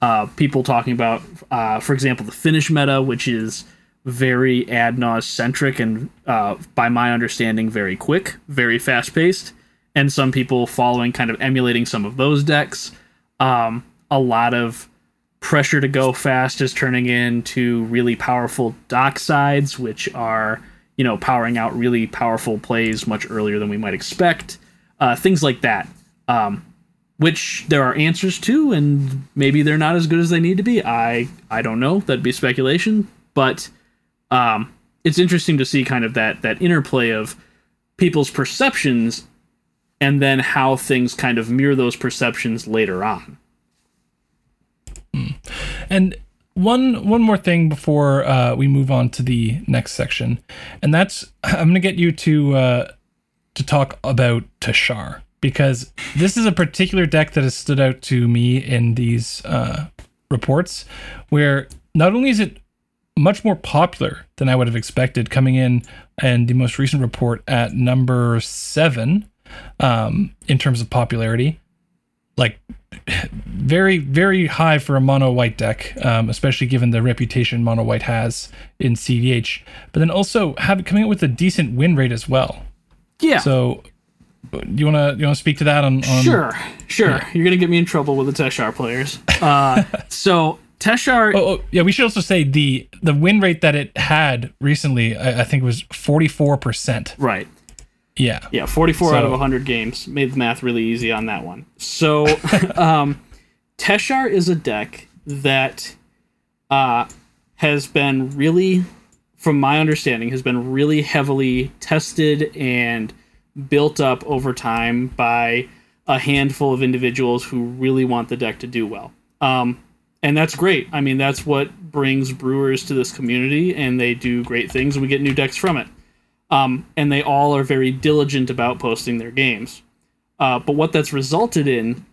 uh, people talking about, uh, for example, the Finnish meta, which is very Ad Naus centric and, uh, by my understanding, very quick, very fast paced, and some people following kind of emulating some of those decks. Um, a lot of pressure to go fast is turning into really powerful dock sides, which are you know powering out really powerful plays much earlier than we might expect. Uh, things like that, um, which there are answers to, and maybe they're not as good as they need to be. I I don't know. That'd be speculation, but um, it's interesting to see kind of that that interplay of people's perceptions and then how things kind of mirror those perceptions later on.
Hmm. And one one more thing before uh, we move on to the next section, and that's [laughs] I'm gonna get you to uh, to talk about Teshar because this is a particular deck that has stood out to me in these uh, reports, where not only is it much more popular than I would have expected coming in and the most recent report at number seven um, in terms of popularity. Like [sighs] very, very high for a mono white deck, um, especially given the reputation mono white has in CDH. But then also have coming up with a decent win rate as well.
Yeah.
So do you want to you want to speak to that on, on
sure sure yeah. you're gonna get me in trouble with the teshar players uh, [laughs] so Teshar.
Oh, oh, yeah. We should also say the the win rate that it had recently. I, I think was forty four percent.
Right.
Yeah.
Yeah. Forty four so. out of hundred games made the math really easy on that one. So, [laughs] um, Teshar is a deck that uh, has been really, from my understanding, has been really heavily tested and built up over time by a handful of individuals who really want the deck to do well. Um, and that's great. I mean, that's what brings brewers to this community, and they do great things, and we get new decks from it. Um, and they all are very diligent about posting their games. Uh, but what that's resulted in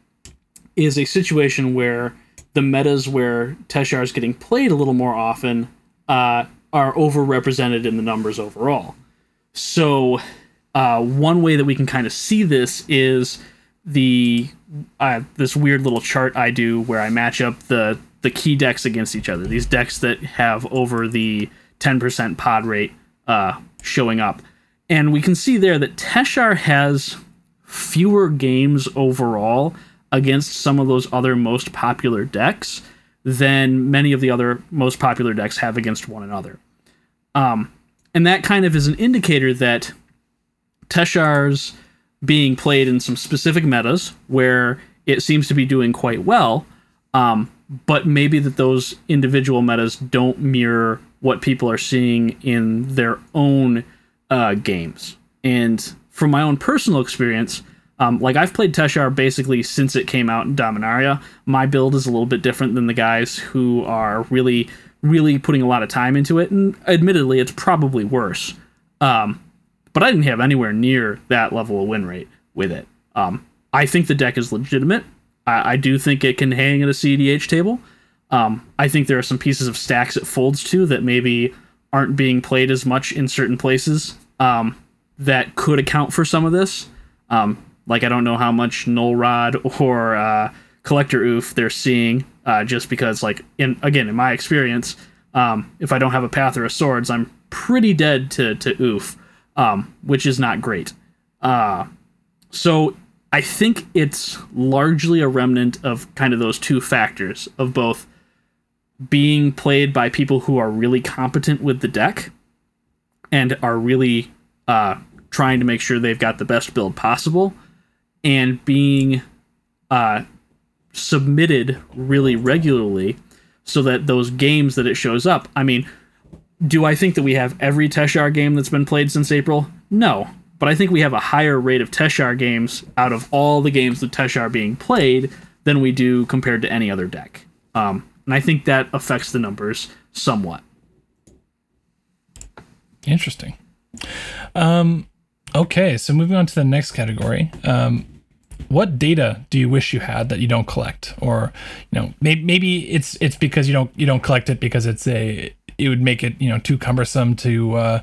is a situation where the metas where Teshar is getting played a little more often uh, are overrepresented in the numbers overall. So, uh, one way that we can kind of see this is the uh, this weird little chart I do where I match up the the key decks against each other. These decks that have over the 10% pod rate uh, showing up, and we can see there that Teshar has fewer games overall against some of those other most popular decks than many of the other most popular decks have against one another. Um, and that kind of is an indicator that Teshar's being played in some specific metas where it seems to be doing quite well, um, but maybe that those individual metas don't mirror what people are seeing in their own uh, games. And from my own personal experience, um, like I've played Teshar basically since it came out in Dominaria. My build is a little bit different than the guys who are really, really putting a lot of time into it, and admittedly, it's probably worse. Um, but I didn't have anywhere near that level of win rate with it. Um, I think the deck is legitimate. I, I, do think it can hang at a CEDH table. Um, I think there are some pieces of stacks it folds to that maybe aren't being played as much in certain places um, that could account for some of this. Um, like I don't know how much Null Rod or uh, Collector Ouphe they're seeing, uh, just because like in again in my experience, um, if I don't have a Path or a Swords, I'm pretty dead to to Ouphe, um, which is not great. Uh, so I think it's largely a remnant of kind of those two factors of both being played by people who are really competent with the deck and are really uh, trying to make sure they've got the best build possible and being uh, submitted really regularly so that those games that it shows up. I mean, do I think that we have every Teshar game that's been played since April? No. But I think we have a higher rate of Teshar games out of all the games that Teshar being played than we do compared to any other deck. Um, and I think that affects the numbers somewhat.
Interesting. Um, okay, so moving on to the next category. Um, what data do you wish you had that you don't collect, or you know, maybe, maybe it's it's because you don't you don't collect it because it's a it would make it you know too cumbersome to uh,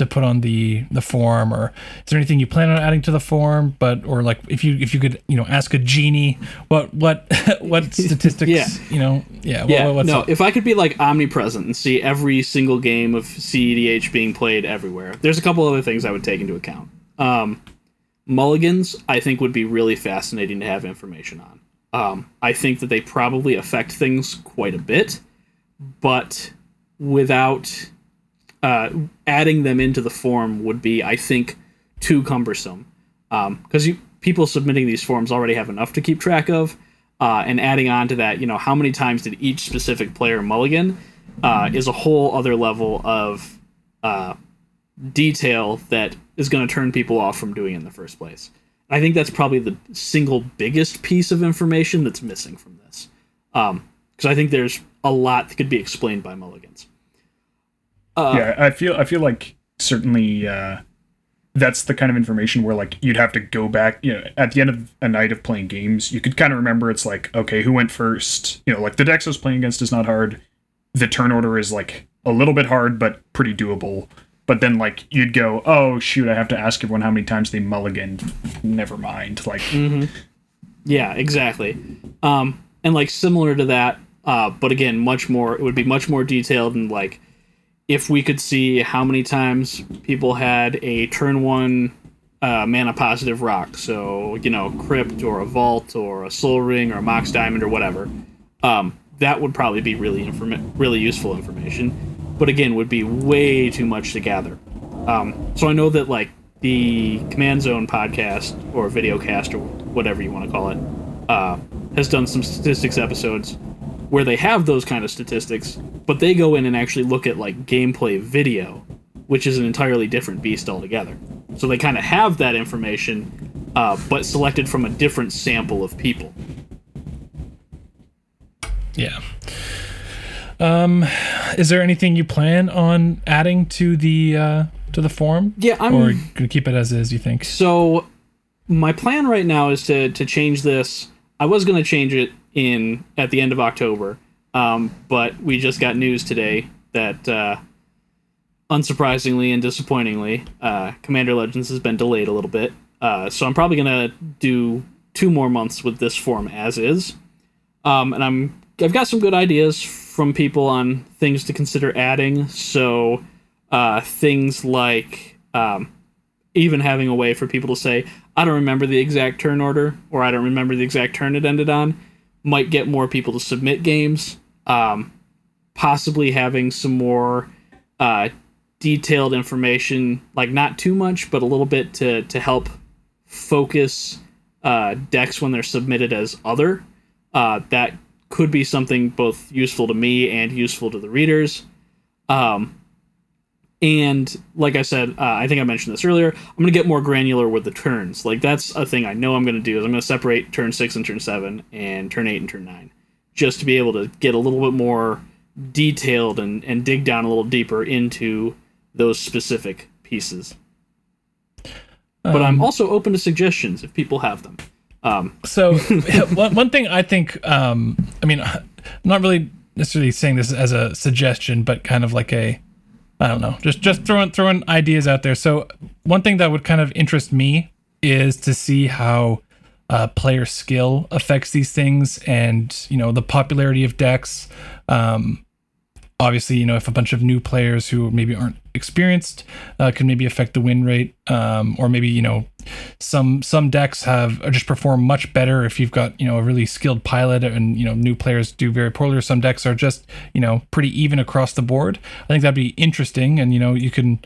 to put on the the form or is there anything you plan on adding to the form but or like if you if you could you know ask a genie what what [laughs] what [laughs] statistics yeah. you know yeah
yeah what, no up? if i could be like omnipresent and see every single game of cedh being played everywhere there's a couple other things i would take into account um, mulligans i think would be really fascinating to have information on um, i think that they probably affect things quite a bit but without uh, adding them into the form would be, I think, too cumbersome because um, people submitting these forms already have enough to keep track of, uh, and adding on to that, you know, how many times did each specific player mulligan uh, is a whole other level of uh, detail that is going to turn people off from doing it in the first place. I think that's probably the single biggest piece of information that's missing from this, because um, I think there's a lot that could be explained by mulligans.
Uh, yeah, I feel I feel like certainly uh, that's the kind of information where like you'd have to go back. You know, at the end of a night of playing games, you could kind of remember it's like okay, who went first? You know, like the decks I was playing against is not hard. The turn order is like a little bit hard, but pretty doable. But then like you'd go, oh shoot, I have to ask everyone how many times they mulligan. Never mind. Like,
mm-hmm. yeah, exactly. Um, and like similar to that, uh, but again, much more. It would be much more detailed and like if we could see how many times people had a turn one uh, mana positive rock, so you know, crypt or a vault or a Sol Ring or a mox diamond or whatever, um, that would probably be really inform- really useful information. But again, would be way too much to gather. Um, so I know that like the Command Zone podcast or videocast or whatever you want to call it uh, has done some statistics episodes where they have those kind of statistics, but they go in and actually look at like gameplay video, which is an entirely different beast altogether. So they kind of have that information, uh, but selected from a different sample of people.
Yeah. Um, is there anything you plan on adding to the uh, to the form?
Yeah, I'm
or gonna keep it as is. You think?
So, my plan right now is to to change this. I was gonna change it in at the end of October. Um, but we just got news today that, uh, unsurprisingly and disappointingly, uh, Commander Legends has been delayed a little bit. Uh, so I'm probably gonna do two more months with this form as is. Um, and I'm I've got some good ideas from people on things to consider adding. So uh, things like um, even having a way for people to say, I don't remember the exact turn order, or I don't remember the exact turn it ended on, might get more people to submit games. Um, possibly having some more uh, detailed information, like not too much, but a little bit to to help focus uh, decks when they're submitted as other. Uh, that could be something both useful to me and useful to the readers. Um, and like I said, uh, I think I mentioned this earlier. I'm gonna get more granular with the turns. Like that's a thing I know I'm gonna do. Is I'm gonna separate turn six and turn seven, and turn eight and turn nine, just to be able to get a little bit more detailed and and dig down a little deeper into those specific pieces. But I'm
Um,
also open to suggestions if people have them. Um,
So [laughs] [laughs] one, one thing I think, um, I mean, I'm [laughs] not really necessarily saying this as a suggestion, but kind of like a, I don't know, just just throwing throwing ideas out there. So one thing that would kind of interest me is to see how uh, player skill affects these things, and you know the popularity of decks. Um, obviously, you know if a bunch of new players who maybe aren't experienced uh, can maybe affect the win rate, um, or maybe you know some some decks have just perform much better if you've got you know a really skilled pilot and you know new players do very poorly or some decks are just you know pretty even across the board. I think that'd be interesting and you know you can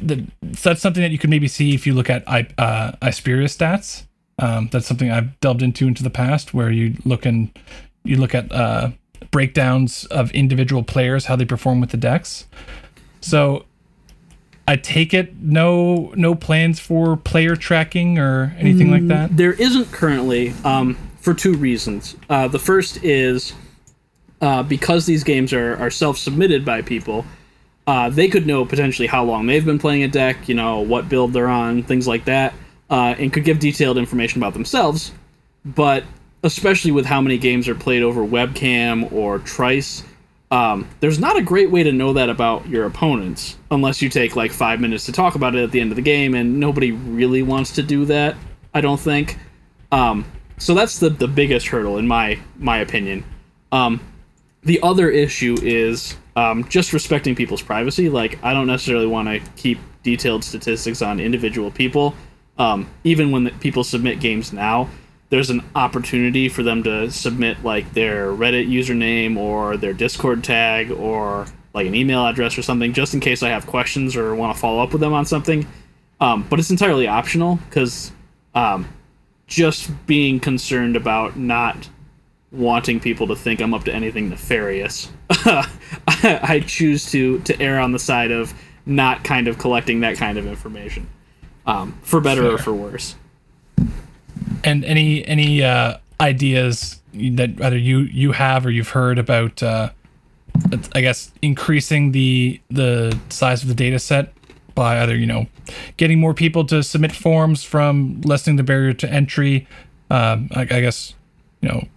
that's something that you can maybe see if you look at I, uh, stats. Um, that's something i've delved into into the past where you look and you look at uh, breakdowns of individual players how they perform with the decks. So I take it no no plans for player tracking or anything like that.
There isn't currently, um, for two reasons. Uh, the first is uh, because these games are, are self submitted by people, uh, they could know potentially how long they've been playing a deck, you know, what build they're on, things like that, uh, and could give detailed information about themselves. But especially with how many games are played over webcam or Trice, um, there's not a great way to know that about your opponents unless you take like five minutes to talk about it at the end of the game, and nobody really wants to do that. I don't think. Um, so that's the the biggest hurdle in my my opinion. Um, the other issue is um, just respecting people's privacy. Like I don't necessarily want to keep detailed statistics on individual people. Um, even when the, people submit games now, there's an opportunity for them to submit like their Reddit username or their Discord tag or like an email address or something, just in case I have questions or want to follow up with them on something. Um, but it's entirely optional because um, just being concerned about not wanting people to think I'm up to anything nefarious, I, [laughs] I choose to to err on the side of not kind of collecting that kind of information, um, for better or for worse.
And any any uh, ideas that either you you have or you've heard about, uh, I guess increasing the the size of the data set by either you know getting more people to submit forms from lessening the barrier to entry. Um, I, I guess you know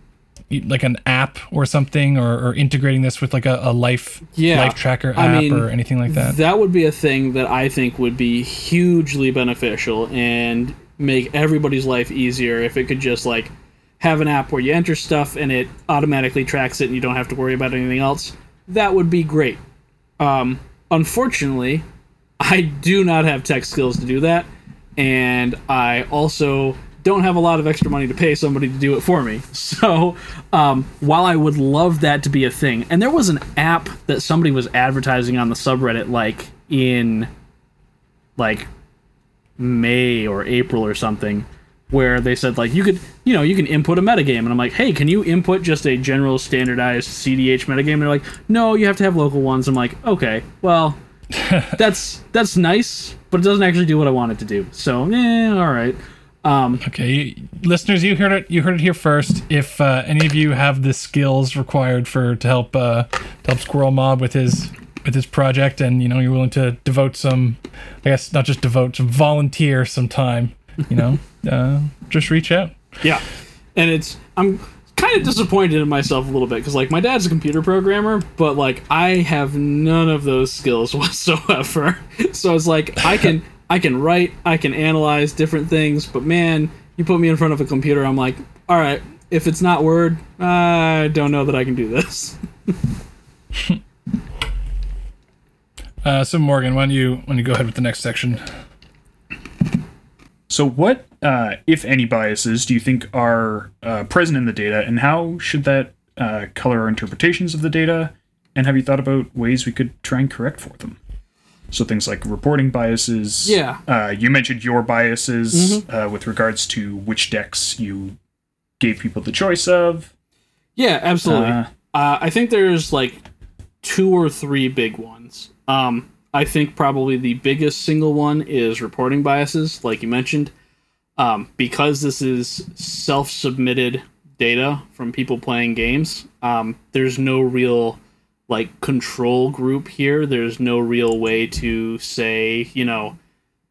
like an app or something or, or integrating this with like a, a life
Yeah,
life tracker
I
app
mean,
or anything like that
That would be a thing that I think would be hugely beneficial and make everybody's life easier if it could just like have an app where you enter stuff and it automatically tracks it and you don't have to worry about anything else. That would be great. Um, unfortunately, [laughs] I do not have tech skills to do that, and I also don't have a lot of extra money to pay somebody to do it for me. [laughs] So, um, while I would love that to be a thing, and there was an app that somebody was advertising on the subreddit like in like May or April or something, where they said like you could you know you can input a metagame, and I'm like, hey, can you input just a general standardized CDH metagame? And they're like, no, you have to have local ones. I'm like, okay, well, [laughs] that's that's nice, but it doesn't actually do what I want it to do. So, yeah all right. Um,
Okay, you, listeners, you heard it. You heard it here first. If uh, any of you have the skills required for to help uh, to help Squirrel Mob with his with his project, and you know you're willing to devote some, I guess not just devote, some volunteer some time, you know, [laughs] uh, just reach out.
Yeah, and it's I'm kind of disappointed in myself a little bit because like my dad's a computer programmer, but like I have none of those skills [laughs] whatsoever. so it's like I can [laughs] I can write, I can analyze different things, but man, you put me in front of a computer, I'm like, all right, if it's not Word, I don't know that I can do this.
Uh, so Morgan, why don't you why don't you go ahead with the next section?
So, what, uh, if any, biases do you think are uh, present in the data, and how should that uh, color our interpretations of the data? And have you thought about ways we could try and correct for them? So, things like reporting biases.
Yeah.
Uh, you mentioned your biases uh, with regards to which decks you gave people the choice of.
Yeah, absolutely.
Uh,
Uh, I think there's like two or three big ones. Um, I think probably the biggest single one is reporting biases, like you mentioned. Um, because this is self submitted data from people playing games, um, there's no real like control group here. There's no real way to say, you know,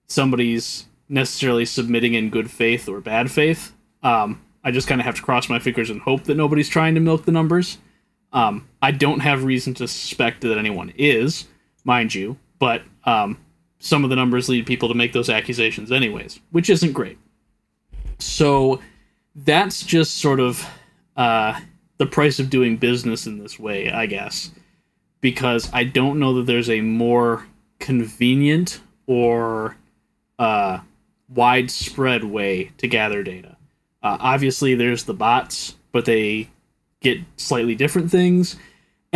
somebody's necessarily submitting in good faith or bad faith. Um, I just kind of have to cross my fingers and hope that nobody's trying to milk the numbers. Um, I don't have reason to suspect that anyone is, mind you, but um, some of the numbers lead people to make those accusations anyways, which isn't great. So that's just sort of uh, the price of doing business in this way, I guess, because I don't know that there's a more convenient or uh, widespread way to gather data. Uh, obviously, there's the bots, but they get slightly different things,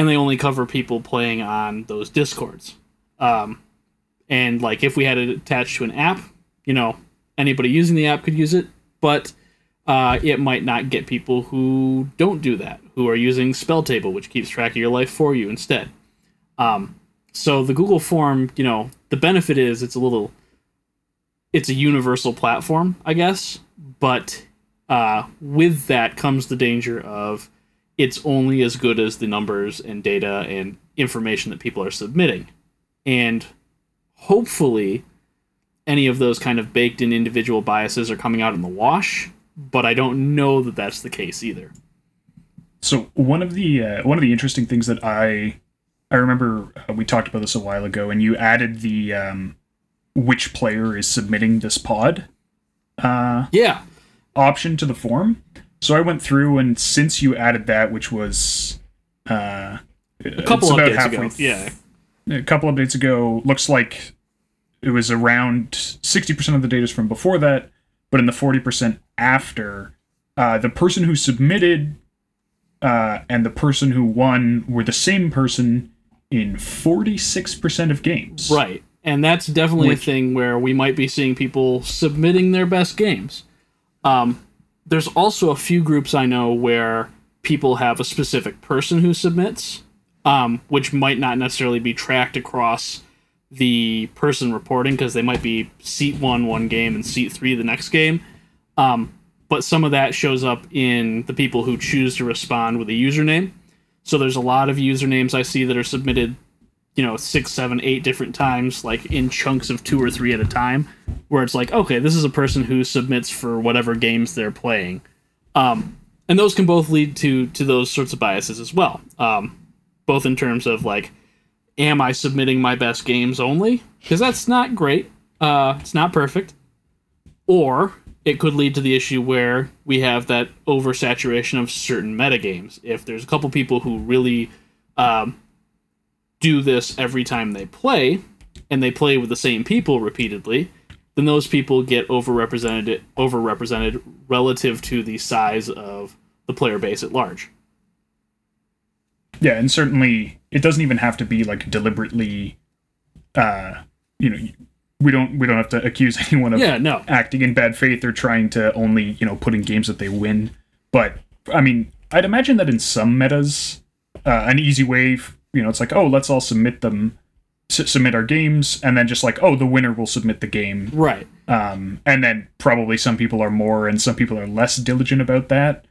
and they only cover people playing on those discords. Um, and like if we had it attached to an app, you know, anybody using the app could use it, but uh, it might not get people who don't do that, who are using Spell Table, which keeps track of your life for you instead. Um, so the Google form, you know, the benefit is it's a little, it's a universal platform, I guess, but uh, with that comes the danger of it's only as good as the numbers and data and information that people are submitting. And hopefully, any of those kind of baked in individual biases are coming out in the wash, but I don't know that that's the case either.
So one of the uh, one of the interesting things that I I remember uh, we talked about this a while ago, and you added the um, which player is submitting this pod uh,
Yeah.
option to the form. So I went through, and since you added that, which was uh,
A couple
about
updates
halfway
ago. Yeah.
a couple updates ago, looks like it was around 60% of the data is from before that, but in the 40% after, uh, the person who submitted uh, and the person who won were the same person in 46% of games.
Right. And that's definitely
Which-
a thing where we might be seeing people submitting their best games. Um, there's also a few groups I know where people have a specific person who submits, um, which might not necessarily be tracked across the person reporting because they might be seat one one game and seat three the next game. Um, but some of that shows up in the people who choose to respond with a username. So there's a lot of usernames I see that are submitted you know six seven eight different times like in chunks of two or three at a time where it's like okay this is a person who submits for whatever games they're playing. Um, and those can both lead to to those sorts of biases as well. Um, both in terms of like am i submitting my best games only? Because that's not great. Uh, it's not perfect. Or it could lead to the issue where we have that oversaturation of certain metagames. If there's a couple people who really um, do this every time they play and they play with the same people repeatedly then those people get overrepresented overrepresented relative to the size of the player base at large.
Yeah, and certainly it doesn't even have to be like deliberately, uh, you know, we don't we don't have to accuse [laughs] anyone of
yeah no.
acting in bad faith or trying to only you know put in games that they win. But i mean i'd imagine that in some metas uh, an easy way f- you know it's like oh let's all submit them s- submit our games and then just like oh the winner will submit the game.
Right.
Um, and then probably some people are more and some people are less diligent about that.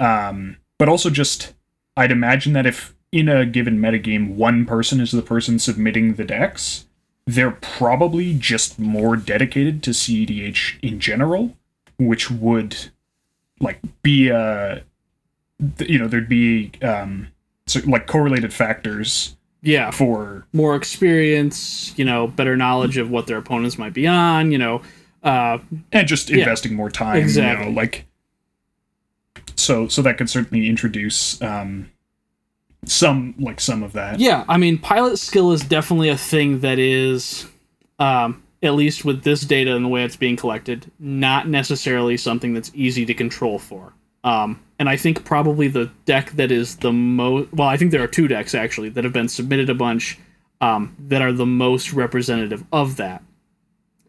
Um, but also just i'd imagine that if in a given metagame one person is the person submitting the decks they're probably just more dedicated to cedh in general which would like be a you know there'd be um so like correlated factors
yeah
for
more experience you know better knowledge of what their opponents might be on you know uh,
and just
Yeah.
investing more time
Exactly.
you know like so so that could certainly introduce um some like some of that
Yeah, I mean, pilot skill is definitely a thing that is. Um, at least with this data and the way it's being collected, not necessarily something that's easy to control for. Um, and I think probably the deck that is the most well, I think there are two decks actually that have been submitted a bunch um, that are the most representative of that.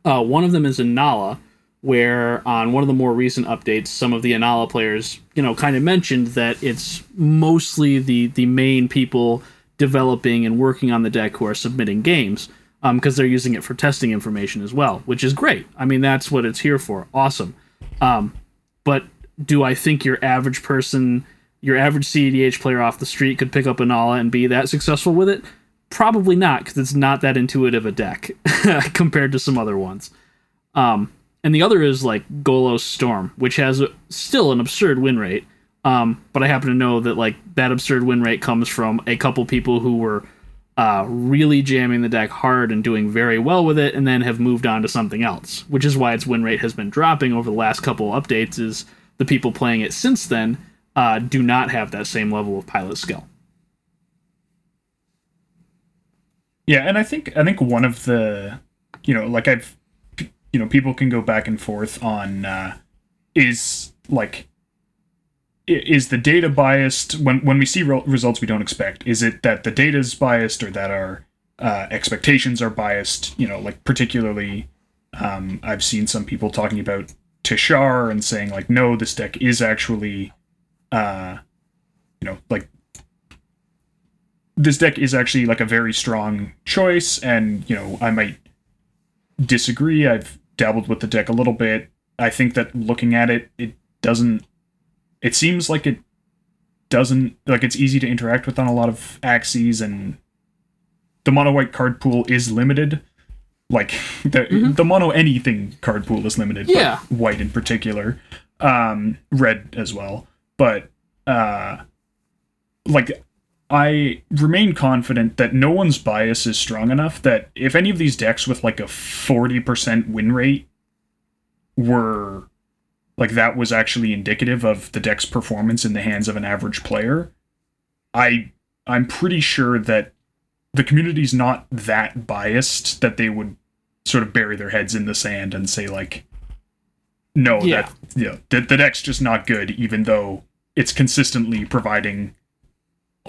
Uh, one of them is Inalla, where on one of the more recent updates, some of the Inalla players, you know, kind of mentioned that it's mostly the the main people developing and working on the deck who are submitting games because um, they're using it for testing information as well, which is great. I mean, that's what it's here for. Awesome. Um, but do I think your average person, your average CEDH player off the street could pick up Inalla and be that successful with it? Probably not, because it's not that intuitive a deck [laughs] compared to some other ones. Um, and the other is like Golos Storm, which has a, still an absurd win rate. Um, but I happen to know that like that absurd win rate comes from a couple people who were uh, really jamming the deck hard and doing very well with it, and then have moved on to something else. Which is why its win rate has been dropping over the last couple updates. Is the people playing it since then uh, do not have that same level of pilot skill.
Yeah, and I think I think one of the you know like I've you know people can go back and forth on uh, is like is the data biased when when we see re- results we don't expect is it that the data is biased or that our uh, expectations are biased you know like particularly um, i've seen some people talking about teshar and saying like no this deck is actually uh you know like this deck is actually like a very strong choice and you know i might disagree. I've dabbled with the deck a little bit. I think that looking at it it doesn't it seems like it doesn't like it's easy to interact with on a lot of axes and the mono white card pool is limited like the mm-hmm. the mono anything card pool is limited
yeah
white in particular um red as well but uh like I remain confident that no one's bias is strong enough that if any of these decks with like a 40% win rate were like that was actually indicative of the deck's performance in the hands of an average player, I I'm pretty sure that the community's not that biased that they would sort of bury their heads in the sand and say like no yeah. that yeah the, the deck's just not good even though it's consistently providing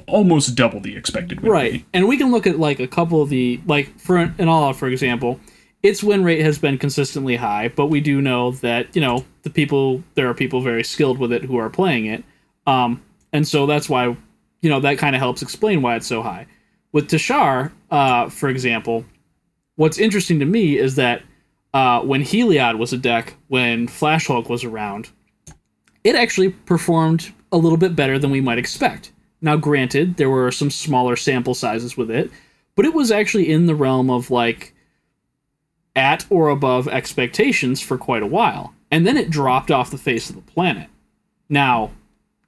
almost double the expected
right rate. and we can look at like a couple of the like for Inalla for example its win rate has been consistently high, but we do know that you know the people there are people very skilled with it who are playing it, um, and so that's why you know that kind of helps explain why it's so high. With Teshar, uh, for example, what's interesting to me is that uh, when Heliod was a deck, when Flash Hulk was around, it actually performed a little bit better than we might expect. Now, granted, there were some smaller sample sizes with it, but it was actually in the realm of like at or above expectations for quite a while. And then it dropped off the face of the planet. Now,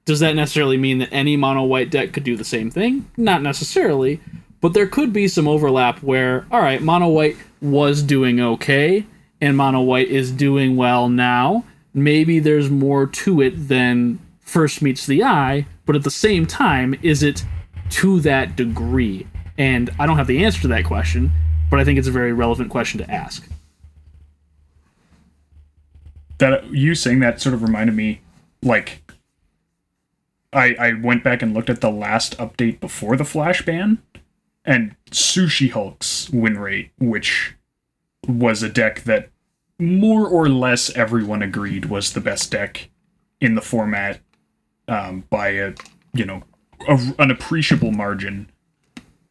does that necessarily mean that any mono white deck could do the same thing? Not necessarily, but there could be some overlap where, all right, mono white was doing okay, and mono white is doing well now. Maybe there's more to it than first meets the eye, but at the same time, is it to that degree? And I don't have the answer to that question but I think it's a very relevant question to ask.
That you saying that sort of reminded me, like, I I went back and looked at the last update before the flash ban, and Sushi Hulk's win rate, which was a deck that more or less everyone agreed was the best deck in the format um, by a you know a, an appreciable margin,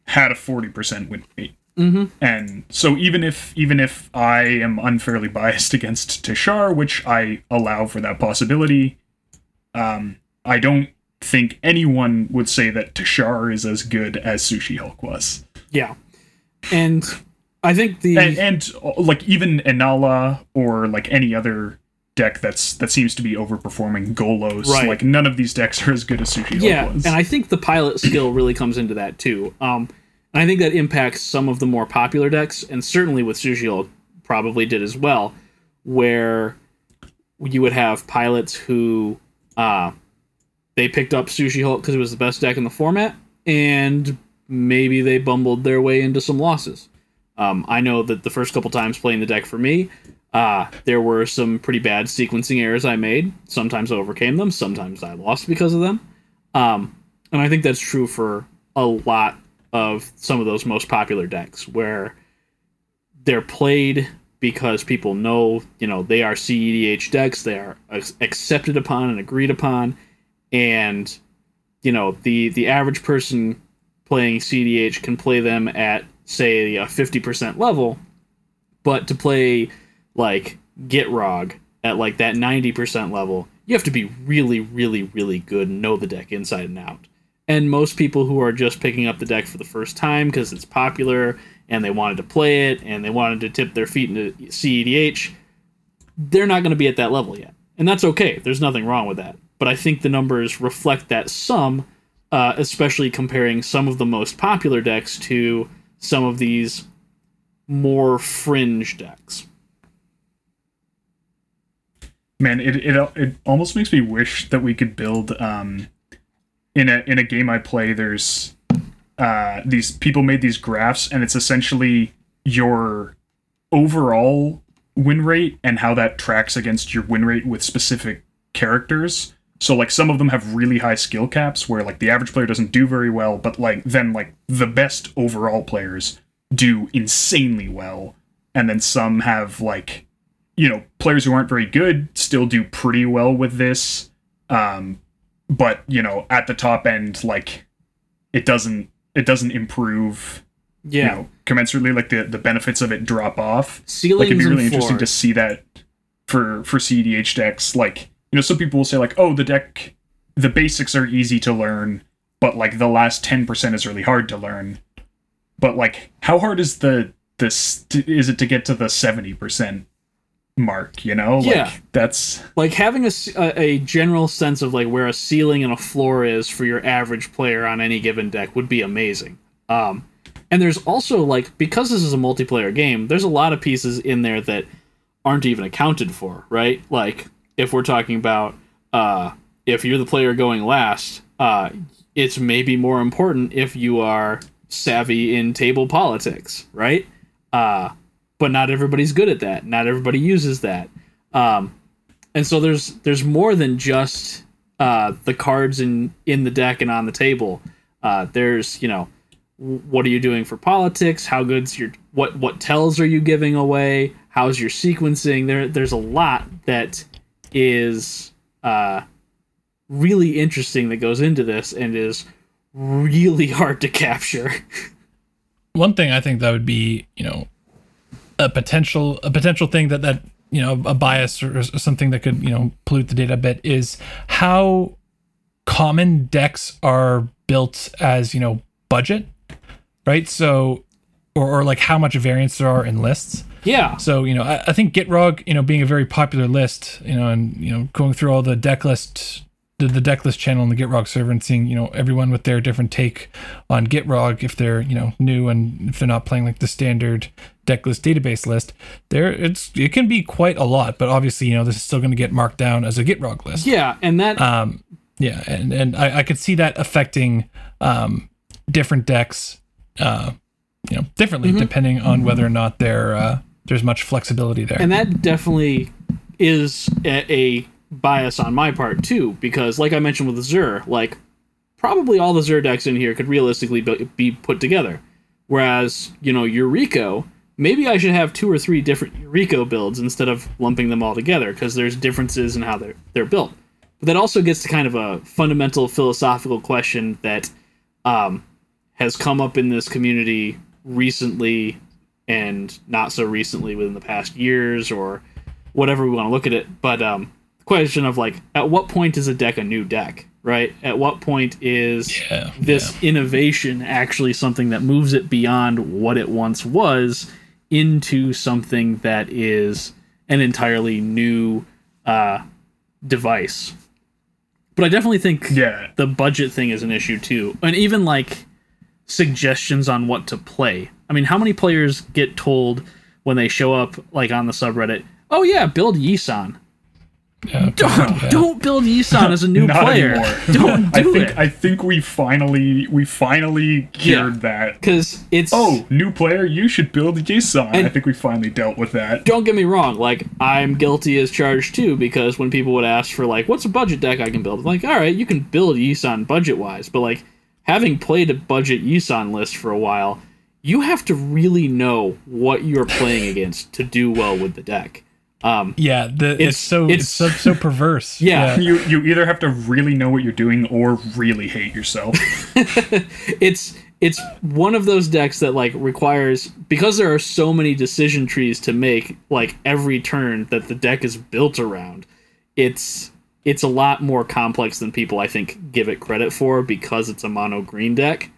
had a forty percent win rate.
Mm-hmm.
And so even if even if I am unfairly biased [laughs] against Teshar, which I allow for that possibility, um, I don't think anyone would say that Teshar is as good as Sushi Hulk was.
Yeah, and I think the
and, and like even Inalla or like any other deck that's that seems to be overperforming Golos. Right. Like none of these decks are as good as Sushi
yeah,
Hulk was.
and I think the pilot skill really comes into that too. Um, and I think that impacts some of the more popular decks, and certainly with Sushi Hulk probably did as well, where you would have pilots who uh, they picked up Sushi Hulk because it was the best deck in the format, and maybe they bumbled their way into some losses. Um, I know that the first couple times playing the deck for me, uh, there were some pretty bad sequencing errors I made. Sometimes I overcame them, sometimes I lost because of them. Um, and I think that's true for a lot of some of those most popular decks where they're played because people know, you know, they are CEDH decks, they are accepted upon and agreed upon, and you know, the the average person playing CEDH can play them at say a 50% level, but to play like Gitrog at like that 90% level, you have to be really, really, really good and know the deck inside and out. And most people who are just picking up the deck for the first time because it's popular and they wanted to play it and they wanted to tip their feet into CEDH, they're not going to be at that level yet. And that's okay. There's nothing wrong with that. But I think the numbers reflect that some, uh, especially comparing some of the most popular decks to some of these more fringe decks.
Man it, it it almost makes me wish that we could build um in a in a game i play there's uh these people made these graphs and it's essentially your overall win rate and how that tracks against your win rate with specific characters so like some of them have really high skill caps where like the average player doesn't do very well but like then like the best overall players do insanely well and then some have like you know, players who aren't very good still do pretty well with this. Um, but you know, at the top end, like it doesn't it doesn't improve.
Yeah,
you know, commensurately, like the the benefits of it drop off.
Ceilings
like it'd be really interesting to see that for for CEDH decks. Like you know, some people will say like, oh, the deck, the basics are easy to learn, but like the last ten percent is really hard to learn. But like, how hard is the this is it to get to the seventy percent mark? You know,
Yeah.
like that's
like having a, a general sense of like where a ceiling and a floor is for your average player on any given deck would be amazing um and there's also like because this is a multiplayer game there's a lot of pieces in there that aren't even accounted for right like if we're talking about uh if you're the player going last uh it's maybe more important if you are savvy in table politics right uh but not everybody's good at that not everybody uses that um and so there's there's more than just uh, the cards in in the deck and on the table. Uh, there's you know what are you doing for politics? How good's your what what tells are you giving away? How's your sequencing? There there's a lot that is uh, really interesting that goes into this and is really [laughs] hard to capture.
one thing I think that would be, you know, a potential a potential thing that that you know a bias or, something that could you know pollute the data a bit is how common decks are built as you know budget, right? So, or or like how much variance there are in lists.
yeah,
So you know, I, I think Gitrog, you know, being a very popular list, you know, and you know, going through all the deck list, the, the deck list channel on the Gitrog server, and seeing you know everyone with their different take on Gitrog, if they're you know new and if they're not playing like the standard deck list database list, there it's it can be quite a lot. But obviously, you know, this is still going to get marked down as a Gitrog list.
yeah, and that
Um, yeah, and and I, I could see that affecting um different decks, uh, you know, differently depending on whether or not there uh, there's much flexibility there.
and that definitely is a, a bias on my part too because like i mentioned with zur like probably all the zur decks in here could realistically be, be put together. Whereas you know eureka maybe i should have two or three different eureka builds instead of lumping them all together because there's differences in how they're they're built. But that also gets to kind of a fundamental philosophical question that um, has come up in this community recently and not so recently within the past years or whatever we want to look at it. But um, the question of like, at what point is a deck a new deck, right? At what point is
Yeah,
this innovation actually something that moves it beyond what it once was into something that is an entirely new uh, device? But I definitely think
yeah.
the budget thing is an issue too and even like suggestions on what to play i mean how many players get told when they show up like on the subreddit oh yeah build yisan
Yeah, [laughs]
Don't,
yeah.
don't build Yisan as a new [laughs] player. [laughs] Don't
I
do
think
it.
I think we finally we finally cured that.
Because it's
Oh, new player, you should build Yisan. I think we finally dealt with that.
don't get me wrong, like I'm guilty as charged too, because when people would ask for like, what's a budget deck I can build? I'm like, all right, you can build Yisan budget wise, but like having played a budget Yisan list for a while, you have to really know what you're playing against to do well with the deck. Um,
Yeah, the, it's,
It's-
so
it's-
it's, so so perverse. [laughs]
Yeah.
You you either have to really know what you're doing or really hate yourself. [laughs]
it's it's one of those decks that like requires because there are so many decision trees to make like every turn that the deck is built around it's it's a lot more complex than people i think give it credit for because it's a mono green deck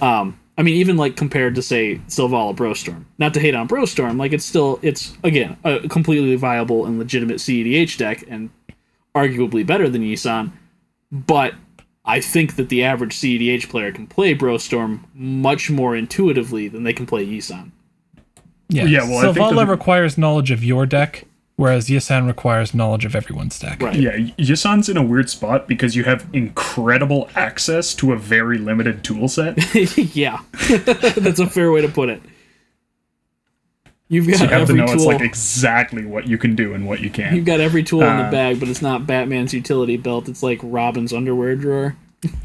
um i mean even like compared to say Selvala Brostorm not to hate on Brostorm like it's still it's again a completely viable and legitimate CEDH deck and arguably better than Yisan but I think that the average CEDH player can play Brostorm much more intuitively than they can play Yisan.
yeah.
Yeah, well, I think the-
requires knowledge of your deck, whereas Yisan requires knowledge of everyone's deck.
Right.
yeah, Yisan's in a weird spot because you have incredible access to a very limited tool set. [laughs]
yeah, [laughs] that's a fair way to put it. You've got so
You have to
every
know it's like exactly what you can do and what you can't.
You've got every tool in the
Uh,
bag, but it's not Batman's utility belt. It's like Robin's underwear drawer. [laughs]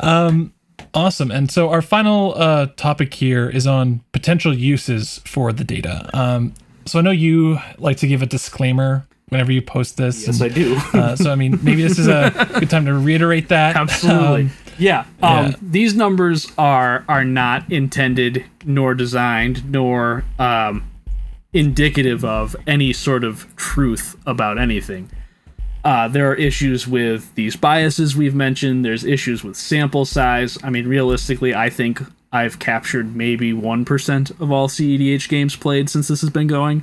um, Awesome. And so our final uh, topic here is on potential uses for the data. Um, so I know you like to give a disclaimer whenever you post this.
Yes, I do.
uh, so I mean, maybe this is a good time to reiterate that.
Absolutely.
Um,
yeah. Um,
yeah.
These numbers are are not intended nor designed nor um, indicative of any sort of truth about anything. Uh, there are issues with these biases we've mentioned. There's issues with sample size. I mean, realistically, I think I've captured maybe 1% of all CEDH games played since this has been going.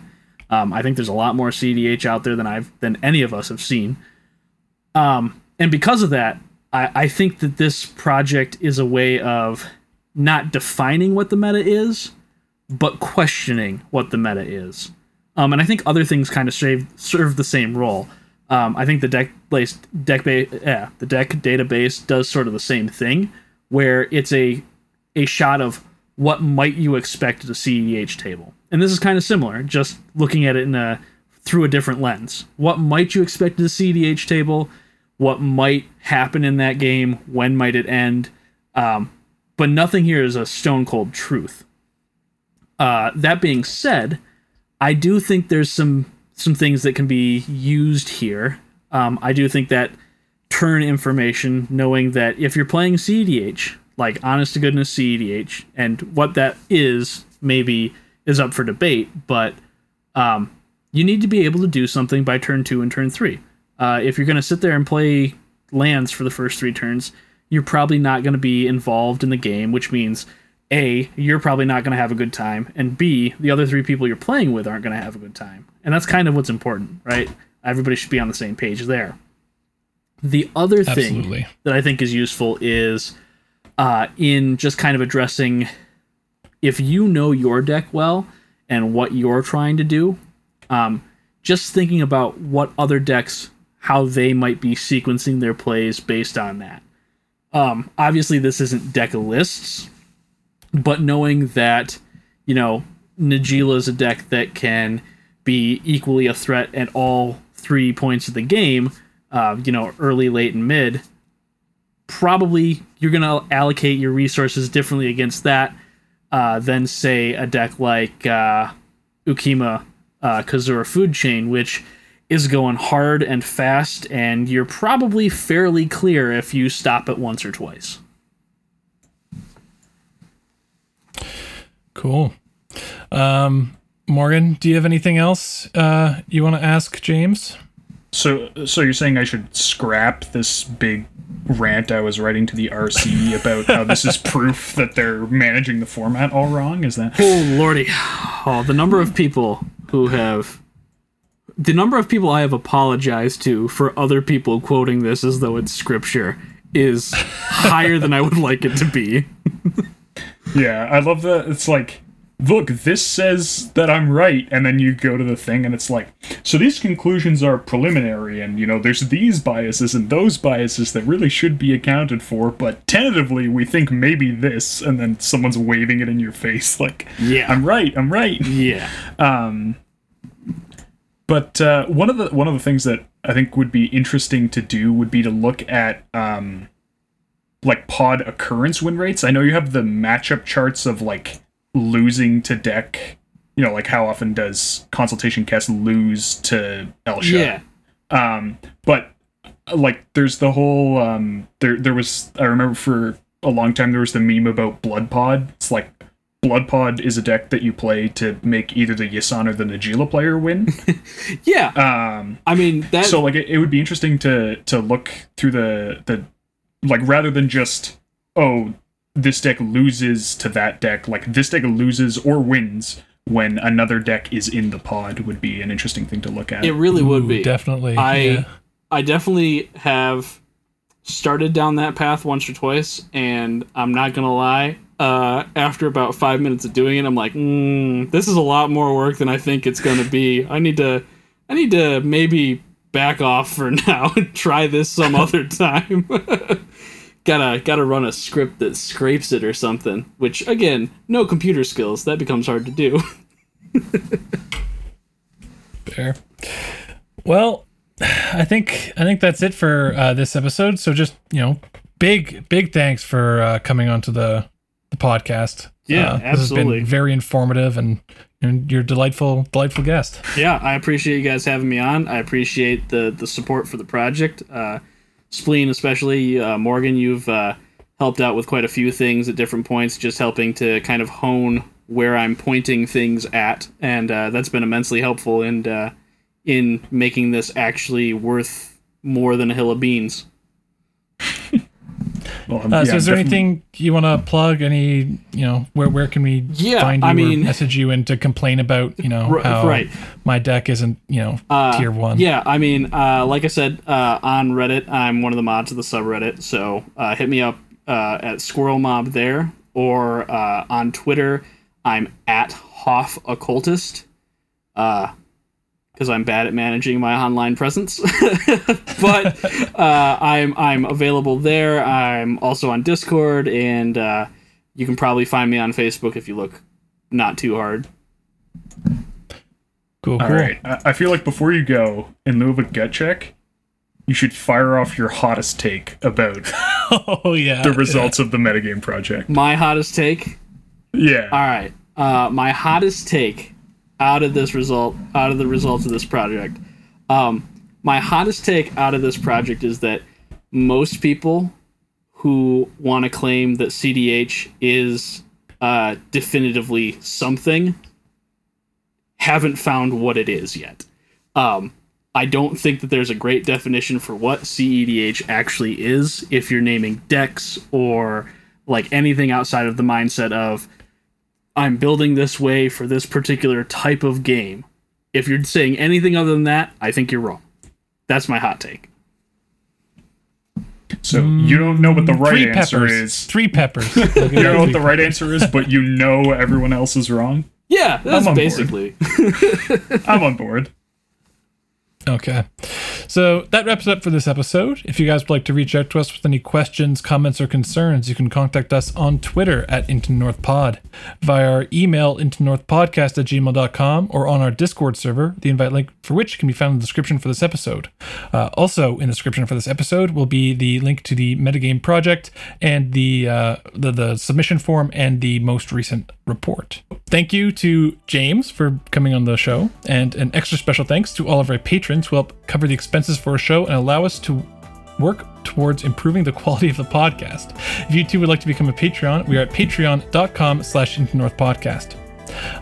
Um, I think there's a lot more CEDH out there than I've than any of us have seen. Um, and because of that, I, I think that this project is a way of not defining what the meta is, but questioning what the meta is. Um, and I think other things kind of serve serve the same role. Um, I think the deck based deck ba- yeah, the deck database does sort of the same thing, where it's a a shot of what might you expect at a CEDH table. And this is kind of similar, just looking at it in a through a different lens. What might you expect at a CEDH table? What might happen in that game? When might it end? Um, but nothing here is a stone cold truth. Uh, that being said, I do think there's some some things that can be used here. Um, I do think that turn information, knowing that if you're playing CEDH, like honest to goodness CEDH, and what that is maybe is up for debate, but um, you need to be able to do something by turn two and turn three. Uh, if you're going to sit there and play lands for the first three turns, you're probably not going to be involved in the game, which means A, you're probably not going to have a good time, and B, the other three people you're playing with aren't going to have a good time. And that's kind of what's important, right? Everybody should be on the same page there. The other thing that I think is useful is uh, in just kind of addressing if you know your deck well and what you're trying to do, um, just thinking about what other decks, how they might be sequencing their plays based on that. Um, obviously, this isn't deck lists, but knowing that, you know, Najeela is a deck that can be equally a threat at all three points of the game, uh, you know, early, late, and mid, probably you're going to allocate your resources differently against that uh, than, say, a deck like uh, Ukkima uh, Kazura Food Chain, which is going hard and fast, and you're probably fairly clear if you stop it once or twice.
Cool. Um, Morgan, do you have anything else uh, you want to ask James?
So, so you're saying I should scrap this big rant I was writing to the RC about how this is [laughs] proof that they're managing the format all wrong? Is that?
Oh lordy! Oh, the number of people who have, the number of people I have apologized to for other people quoting this as though it's scripture is higher than I would like it to be. [laughs]
Yeah, I love that. It's like, look, this says that I'm right, and then you go to the thing, and it's like, so these conclusions are preliminary, and you know, there's these biases and those biases that really should be accounted for, but tentatively we think maybe this, and then someone's waving it in your face [laughs] like,
Yeah.
I'm right, I'm right.
Yeah.
Um, but uh, one of the one of the things that I think would be interesting to do would be to look at um, like pod occurrence win rates. I know you have the matchup charts of like losing to deck. You know, like how often does Consultation Kess lose to Elsha?
Yeah.
Um, but like there's the whole um there there was I remember for a long time there was the meme about Blood Pod. It's like Blood Pod is a deck that you play to make either the Yisan or the Najeela player win. [laughs]
Yeah.
um
I mean that.
so like it, it would be interesting to to look through the the like rather than just oh this deck loses to that deck like this deck loses or wins when another deck is in the pod would be an interesting thing to look at.
it really would
Ooh,
be.
definitely.
I
yeah.
I definitely have started down that path once or twice, and I'm not gonna lie. Uh, after about five minutes of doing it, I'm like, mm, this is a lot more work than I think it's gonna be. I need to, I need to maybe back off for [laughs] now and try this some other time. [laughs] gotta gotta run a script that scrapes it or something. Which again, no computer skills. That becomes hard to do. [laughs]
Fair. Well, I think I think that's it for uh, this episode. So just you know, big big thanks for uh, coming onto the the podcast.
Yeah,
uh, This
absolutely.
has been very informative and, and you're delightful delightful guest.
yeah, I appreciate you guys having me on. I appreciate the the support for the project. Uh, Spleen, especially uh, Morgan, you've uh, helped out with quite a few things at different points, just helping to kind of hone where I'm pointing things at, and uh, that's been immensely helpful in uh, in making this actually worth more than a hill of beans. [laughs]
Well,
Uh,
yeah,
so is there
definitely-
anything you want to plug? Any you know where where can we
Yeah,
find you
I
or
mean-
message you and to complain about you know
R-
how
right.
my deck isn't you know
Uh,
tier one.
Yeah, I mean, uh, like I said, uh, on Reddit, I'm one of the mods of the subreddit, so uh, hit me up uh, at Squirrel Mob there, or uh, on Twitter, I'm at Hoff Occultist, because I'm bad at managing my online presence. [laughs] but uh, I'm I'm available there. I'm also on Discord, and uh, you can probably find me on Facebook if you look not too hard.
cool, cool.
All right. I I feel like before you go, in lieu of a gut check, you should fire off your hottest take about [laughs]
Oh yeah.
the results of the metagame project.
My hottest take
Yeah.
All right. Uh, my hottest take out of this result, out of the results of this project, um, my hottest take out of this project is that most people who want to claim that CDH is uh, definitively something haven't found what it is yet. Um, I don't think that there's a great definition for what CEDH actually is if you're naming decks or like anything outside of the mindset of I'm building this way for this particular type of game. If you're saying anything other than that, I think you're wrong. That's my hot take.
So you don't know what the mm, right
Three
answer
peppers.
is.
Three peppers. [laughs]
You don't know what the right answer is, but you know everyone else is wrong.
Yeah, that's
on board.
basically. [laughs]
I'm on board.
Okay. So that wraps it up for this episode. If you guys would like to reach out to us with any questions, comments, or concerns, you can contact us on Twitter at Into North Pod, via our email into northpodcast at gmail.com, or on our Discord server, the invite link for which can be found in the description for this episode. Uh, also, in the description for this episode will be the link to the metagame project and the, uh, the the submission form and the most recent report. Thank you to James for coming on the show, and an extra special thanks to all of our patrons who help cover the expenses for a show and allow us to work towards improving the quality of the podcast. If you too would like to become a Patreon, we are at patreon.com slash north podcast.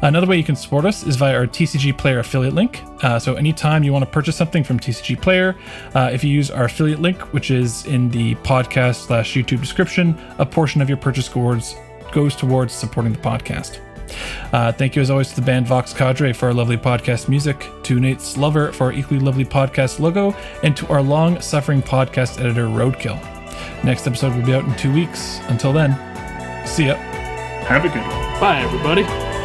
Another way you can support us is via our TCG Player affiliate link. Uh, so anytime you want to purchase something from TCG Player, uh, if you use our affiliate link, which is in the podcast slash YouTube description, a portion of your purchase scores goes towards supporting the podcast. Uh, thank you as always to the band Vox Cadre for our lovely podcast music, to Nate Slover for our equally lovely podcast logo, and to our long suffering podcast editor Roadkill. Next episode will be out in two weeks. Until then, see ya.
Have a good one.
Bye, everybody.